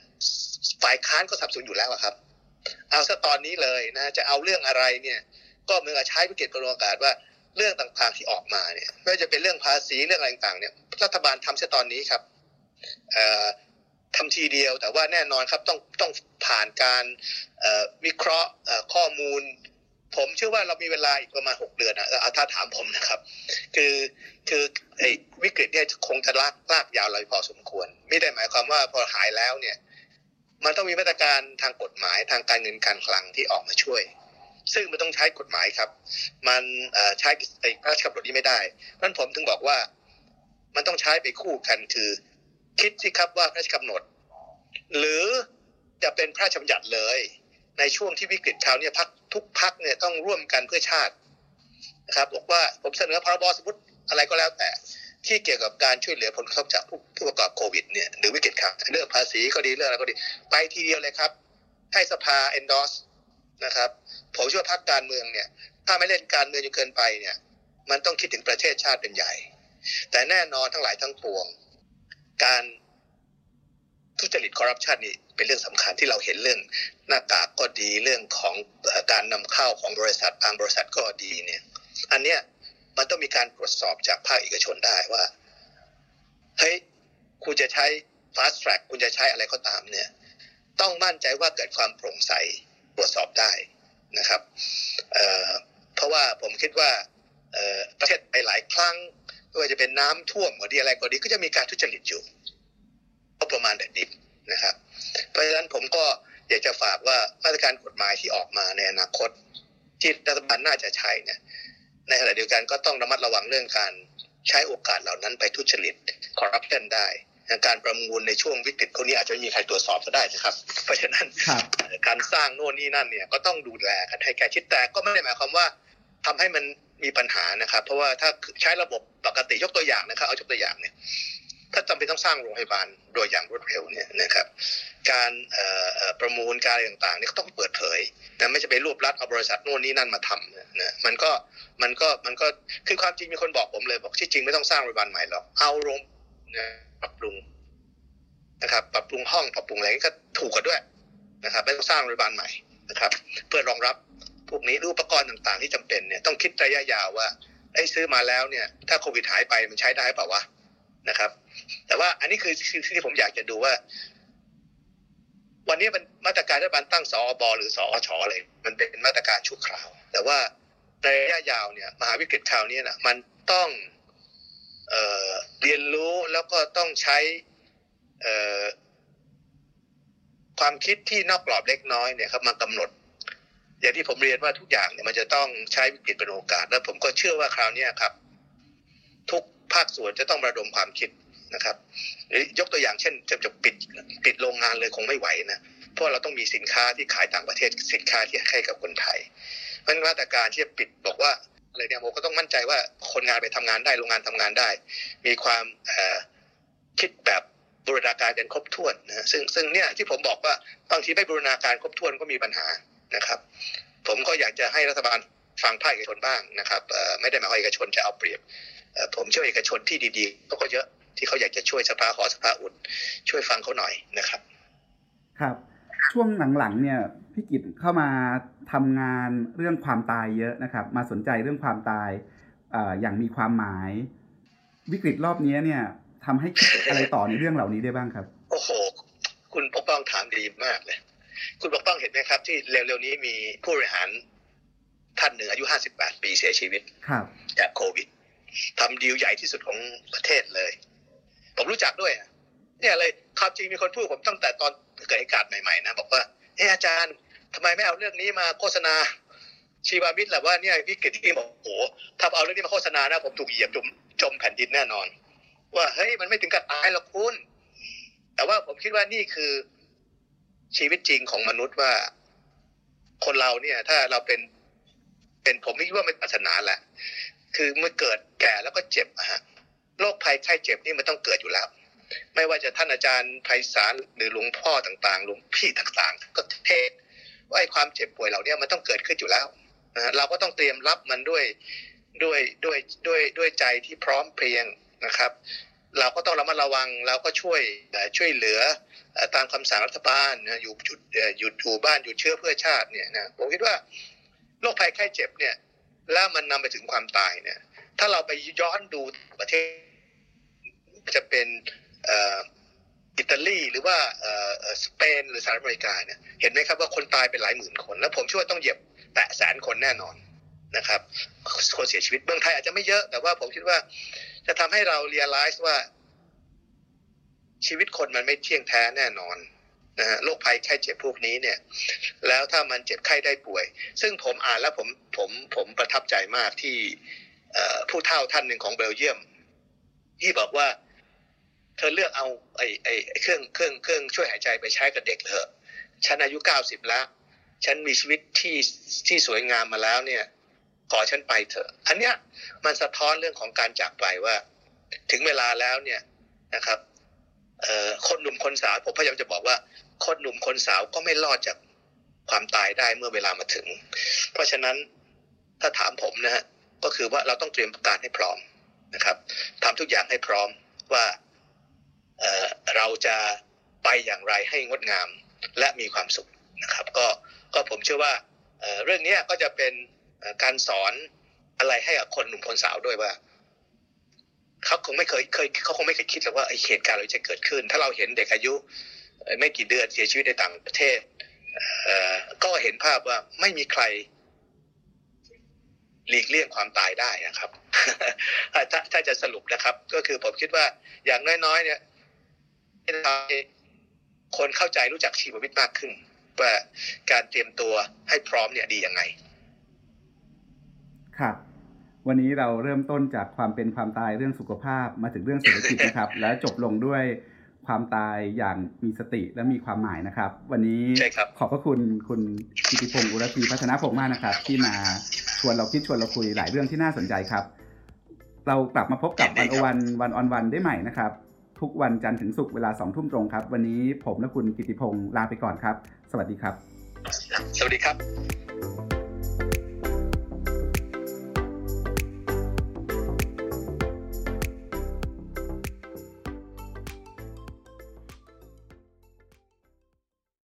[SPEAKER 2] ฝ่ายค้านก็สับสนอยู่แล้วครับ เอาซะตอนนี้เลยนะจะเอาเรื่องอะไรเนี่ย ก็เหมือนกับใช้วิกฤตกระบวนการว่าเรื่องต่างๆที่ออกมาเนี่ยไม่ว่าจะเป็นเรื่องภาษีเรื่องอะไรต่างๆเนี่ยรัฐบาลทำเสียตอนนี้ครับเอ่อทำทีเดียวแต่ว่าแน่นอนครับต้องต้องผ่านการวิเคราะห์ข้อมูล ผมเชื่อว่าเรามีเวลาอีกประมาณหกเดือนนะเอาถ้าถามผมนะครับ คือคือไอ้วิกฤตเนี่ยคงจะลากลากยาวเลยพอสมควร ไม่ได้หมายความว่าพอหายแล้วเนี่ย มันต้องมีมาตรการทางกฎหมายทางการเงินการคลังที่ออกมาช่วย ซึ่งมันต้องใช้กฎหมายครับ มันใช้ไอ้พระราชกำหนดนี้ไม่ได้นั้นผมถึงบอกว่า มันต้องใช้ไปคู่กันคือ คิดสิครับว่าพระราชกำหนด หรือจะเป็นพระราชบัญญัติเลย ในช่วงที่วิกฤตคราวนี้พัก ทุกพักเนี่ยต้องร่วมกันเพื่อชาตินะครับบอกว่าผมเสนอพรบสมมติอะไรก็แล้วแต่ที่เกี่ยวกับการช่วยเหลือผลกระทบจากผู้ผู้ประกอบโควิดเนี่ยหรือวิกฤตครับเรื่องภาษีก็ดีเรื่องอะไรก็ดี ไปทีเดียวเลยครับ ให้สภา endorse นะครับผมเชื่อพรรคการเมืองเนี่ย ถ้าไม่เล่นการเมืองจนเกินไปเนี่ย มันต้องคิดถึงประเทศชาติเป็นใหญ่ แต่แน่นอนทั้งหลายทั้งปวง การ ทุจริตคอร์รัปชันนี่เป็นเรื่องสำคัญที่เราเห็นเรื่องหน้ากากก็ดีเรื่องของการนำเข้าของบริษัทบางบริษัทก็ดีเนี่ยอันเนี้ยมันต้องมีการตรวจสอบจากภาคเอกชนได้ว่าเฮ้ยคุณจะใช้ fast track คุณจะใช้อะไรก็ตามเนี่ยต้องมั่นใจว่าเกิดความโปร่งใสตรวจสอบได้นะครับเเพราะว่าผมคิดว่าประเทศไปหลายครั้งไม่ว่าจะเป็นน้ำท่วมก็ดีอะไรก็ดีก็จะมีการทุจริตอยู่ ก็ประมาณแดดดิบนะครับ เพราะฉะนั้นผมก็อยากจะฝากว่ามาตรการกฎหมายที่ออกมาในอนาคตที่รัฐบาลน่าจะใช้เนี่ยในขณะเดียวกันก็ต้องระมัดระวังเรื่องการใช้โอกาสเหล่านั้นไปทุจริตคอร์รัปชันได้การประมูลในช่วงวิกฤตพวกนี้อาจจะไม่มีใครตรวจสอบก็ได้นะครับ เพราะฉะนั้นการสร้างโน่นนี่นั่นเนี่ยก็ต้องดูแลกันให้แก่ชิดแต่ก็ไม่ได้หมายความว่าทำให้มันมีปัญหานะครับ เพราะว่าถ้าใช้ระบบปกติยกตัวอย่างนะครับ เอายกตัวอย่างเนี่ย ถ้าจำเป็นต้องสร้างโรงพยาบาลโดยอย่างรวดเร็วเนี่ยนะครับ การประมูลการอะไรต่างๆนี่ก็ต้องเปิดเผยนะไม่จะไปรวบรัดเอาบริษัทโน่นนี่นั่นมาทำนะนะมันก็มันก็มันก็คือความจริงมีคนบอกผมเลยบอกที่จริงไม่ต้องสร้างโรงพยาบาลใหม่หรอกเอาโรงนะปรับปรุงนะครับปรับปรุงห้องปรับปรุงอะไรก็ถูกกว่าด้วยนะครับไม่ต้องสร้างโรงพยาบาลใหม่นะครับ เพื่อรองรับพวกนี้รืออุปกรณ์ต่างๆ ที่จำเป็นเนี่ยต้องคิดระยะยาวว่าไอ้ซื้อมาแล้วเนี่ย ถ้าโควิดหายไปมันใช้ได้เปล่าวะ นะครับ แต่ว่าอันนี้คือคือที่ผมอยากจะดูว่า วันนี้เป็นมาตรการรัฐบาลตั้งสอบหรือสอชออะไรมันเป็นมาตรการชั่วคราว แต่ว่าในระยะยาวเนี่ย มหาวิกฤตคราวนี้นะมันต้องเออเรียนรู้แล้วก็ต้องใช้ความคิดที่นอกกรอบเล็กน้อยเนี่ยครับมากำหนด อย่างที่ผมเรียนว่าทุกอย่างเนี่ยมันจะต้องใช้วิกฤตเป็นโอกาส แล้วผมก็เชื่อว่าคราวนี้ครับ ภาคส่วนจะต้องระดมความคิดนะครับยกตัวอย่างเช่นจะจะปิดปิดโรงงานเลยคงไม่ไหวนะเพราะเราต้องมีสินค้าที่ขายต่างประเทศสินค้าที่ให้กับคนไทยเพราะฉะนั้นมาตรการที่จะปิดบอกว่าอะไรเนี่ยผมก็ต้องมั่นใจว่าคนงานไปทำงานได้โรงงานทำงานได้ มีความคิดแบบบูรณาการกันครบถ้วนนะซึ่งซึ่งเนี่ยที่ผมบอกว่าบางทีไม่บูรณาการครบถ้วนก็มีปัญหานะครับ ผมก็อยากจะให้รัฐบาลฟังภาคเอกชนบ้างนะครับไม่ได้หมายความเอกชนจะเอาเปรียบ ผมเชื่อว่าเอกชนที่ดีๆเขาก็เยอะที่เขาอยากจะช่วยสภาหอสภาอุ่น ช่วยฟังเขาหน่อยนะครับ
[SPEAKER 1] ครับ ช่วงหลังๆเนี่ยพี่กิตเข้ามาทำงานเรื่องความตายเยอะนะครับ มาสนใจเรื่องความตายเอ่ออย่างมีความหมาย วิกฤตรอบนี้เนี่ยทำให้คิดอะไรต่อในเรื่องเหล่านี้ได้บ้างครับ
[SPEAKER 2] โอ้โห คุณปกป้องถามดีมากเลย คุณปกป้องเห็นไหมครับ ที่เร็วๆนี้มีผู้บริหารท่านหนึ่งอายุ58ปีเสียชีวิต
[SPEAKER 1] ครับ
[SPEAKER 2] จากโควิด ทำดีลใหญ่ที่สุดของประเทศเลย ผมรู้จักด้วยเนี่ยเลยความจริงมีคนพูดผมตั้งแต่ตอนเกิดเหตุการณ์ใหม่ๆนะบอกว่าเฮ้ยอาจารย์ทำไมไม่เอาเรื่องนี้มาโฆษณาชีวามิตรแหละว่าเนี่ยวิกฤตที่บอกโอ้โหถ้าเอาเรื่องนี้มาโฆษณานะผมถูกเหยียบจมจมแผ่นดินแน่นอน ว่าเฮ้ยมันไม่ถึงกับตายหรอกคุณ แต่ว่าผมคิดว่านี่คือชีวิตจริงของมนุษย์ว่า คนเราเนี่ย ถ้าเราเป็นเป็นผมไม่คิดว่าเป็นศาสนาแหละ คือเมื่อเกิดแก่แล้วก็เจ็บอะฮะโรคภัยไข้เจ็บนี่มันต้องเกิดอยู่แล้ว ไม่ว่าจะท่านอาจารย์ไพศาลหรือหลวงพ่อต่างๆหลวงพี่ต่างๆ ก็เทศว่าไอ้ความเจ็บป่วยเหล่านี้มันต้องเกิดขึ้นอยู่แล้วนะเราก็ต้องเตรียมรับมันด้วยด้วยด้วยด้วยด้วยใจที่พร้อมเพรียงนะครับ เราก็ต้องระมัดระวังเราก็ช่วยช่วยเหลือตามคำสั่งรัฐบาลนะอยู่จุดหยุดอยู่บ้านหยุดเชื้อเพื่อชาติเนี่ยนะผมคิดว่าโรคภัยไข้เจ็บเนี่ย แล้วมันนำไปถึงความตายเนี่ย ถ้าเราไปย้อนดูประเทศ จะเป็นอิตาลีหรือว่าสเปนหรือสหรัฐอเมริกาเนี่ยเห็นไหมครับว่าคนตายเป็นหลายหมื่นคน แล้วผมเชื่อว่าต้องเหยียบแตะแสนคนแน่นอนนะครับ คนเสียชีวิตเมืองไทยอาจจะไม่เยอะ แต่ว่าผมคิดว่าจะทำให้เราเรียลไลซ์ว่าชีวิตคนมันไม่เที่ยงแท้แน่นอน นะฮะโรคภัยไข้เจ็บพวกนี้เนี่ย แล้วถ้ามันเจ็บไข้ได้ป่วย ซึ่งผมอ่านแล้วผมผมผมประทับใจมากที่ผู้เฒ่าท่านหนึ่งของเบลเยียม ที่บอกว่า เธอเลือกเอาไอ้ไอ้เครื่องเครื่องเครื่องช่วยหายใจไปใช้กับเด็กเถอะฉันอายุเก้าสิบแล้ว ฉันมีชีวิตที่ที่สวยงามมาแล้วเนี่ยขอฉันไปเถอะ อันเนี้ยมันสะท้อนเรื่องของการจากไปว่า ถึงเวลาแล้วเนี่ยนะครับคนหนุ่มคนสาวผมพยายามจะบอกว่า คนหนุ่มคนสาวก็ไม่รอดจากความตายได้เมื่อเวลามาถึง เพราะฉะนั้นถ้าถามผมนะฮะก็คือว่าเราต้องเตรียมการให้พร้อมนะครับทำทุกอย่างให้พร้อมว่าเเราจะไปอย่างไรให้งดงามและมีความสุขนะครับ ก็ก็ผมเชื่อว่าเเรื่องนี้ก็จะเป็นการสอนอะไรให้กับคนหนุ่มคนสาวด้วยว่าเขาคงไม่เคยเคยเขาคงไม่เคยคิดหรอกว่าไอเหตุการณ์อะไรจะเกิดขึ้น ถ้าเราเห็นเด็กอายุ ไม่กี่เดือนเสียชีวิตในต่างประเทศเก็เห็นภาพว่าไม่มีใคร หลีกเลี่ยงความตายได้นะครับถ้าถ้าจะสรุปนะครับ ก็คือผมคิดว่าอย่างน้อยๆ เนี่ยให้ทำให้คนเข้าใจรู้จักชีววิทย์มากขึ้น ว่าการเตรียมตัวให้พร้อมเนี่ยดียังไง
[SPEAKER 1] ครับ วันนี้เราเริ่มต้นจากความเป็นความตายเรื่องสุขภาพมาถึงเรื่องเศรษฐกิจนะครับ แล้วจบลงด้วย ความตายอย่างมีสติและมีความหมายนะครับ วันนี้
[SPEAKER 2] ใช่ครับ
[SPEAKER 1] ขอบพระคุณคุณกิติพงศ์อุรพีพัฒนาพงศ์มากนะครับ ที่มาชวนเราคิดชวนเราคุยหลายเรื่องที่น่าสนใจครับ เรากลับมาพบกับ
[SPEAKER 2] ยิ
[SPEAKER 1] วัน
[SPEAKER 2] นดี
[SPEAKER 1] โอ
[SPEAKER 2] ครับ
[SPEAKER 1] วันวันออนวันได้ใหม่นะครับ ทุกวันจันทร์ถึงศุกร์เวลาสองทุ่มตรงครับ วันนี้ผมและคุณกิติพงศ์ลาไปก่อนครับ สวัสดีครับ
[SPEAKER 2] สวัสดีครับ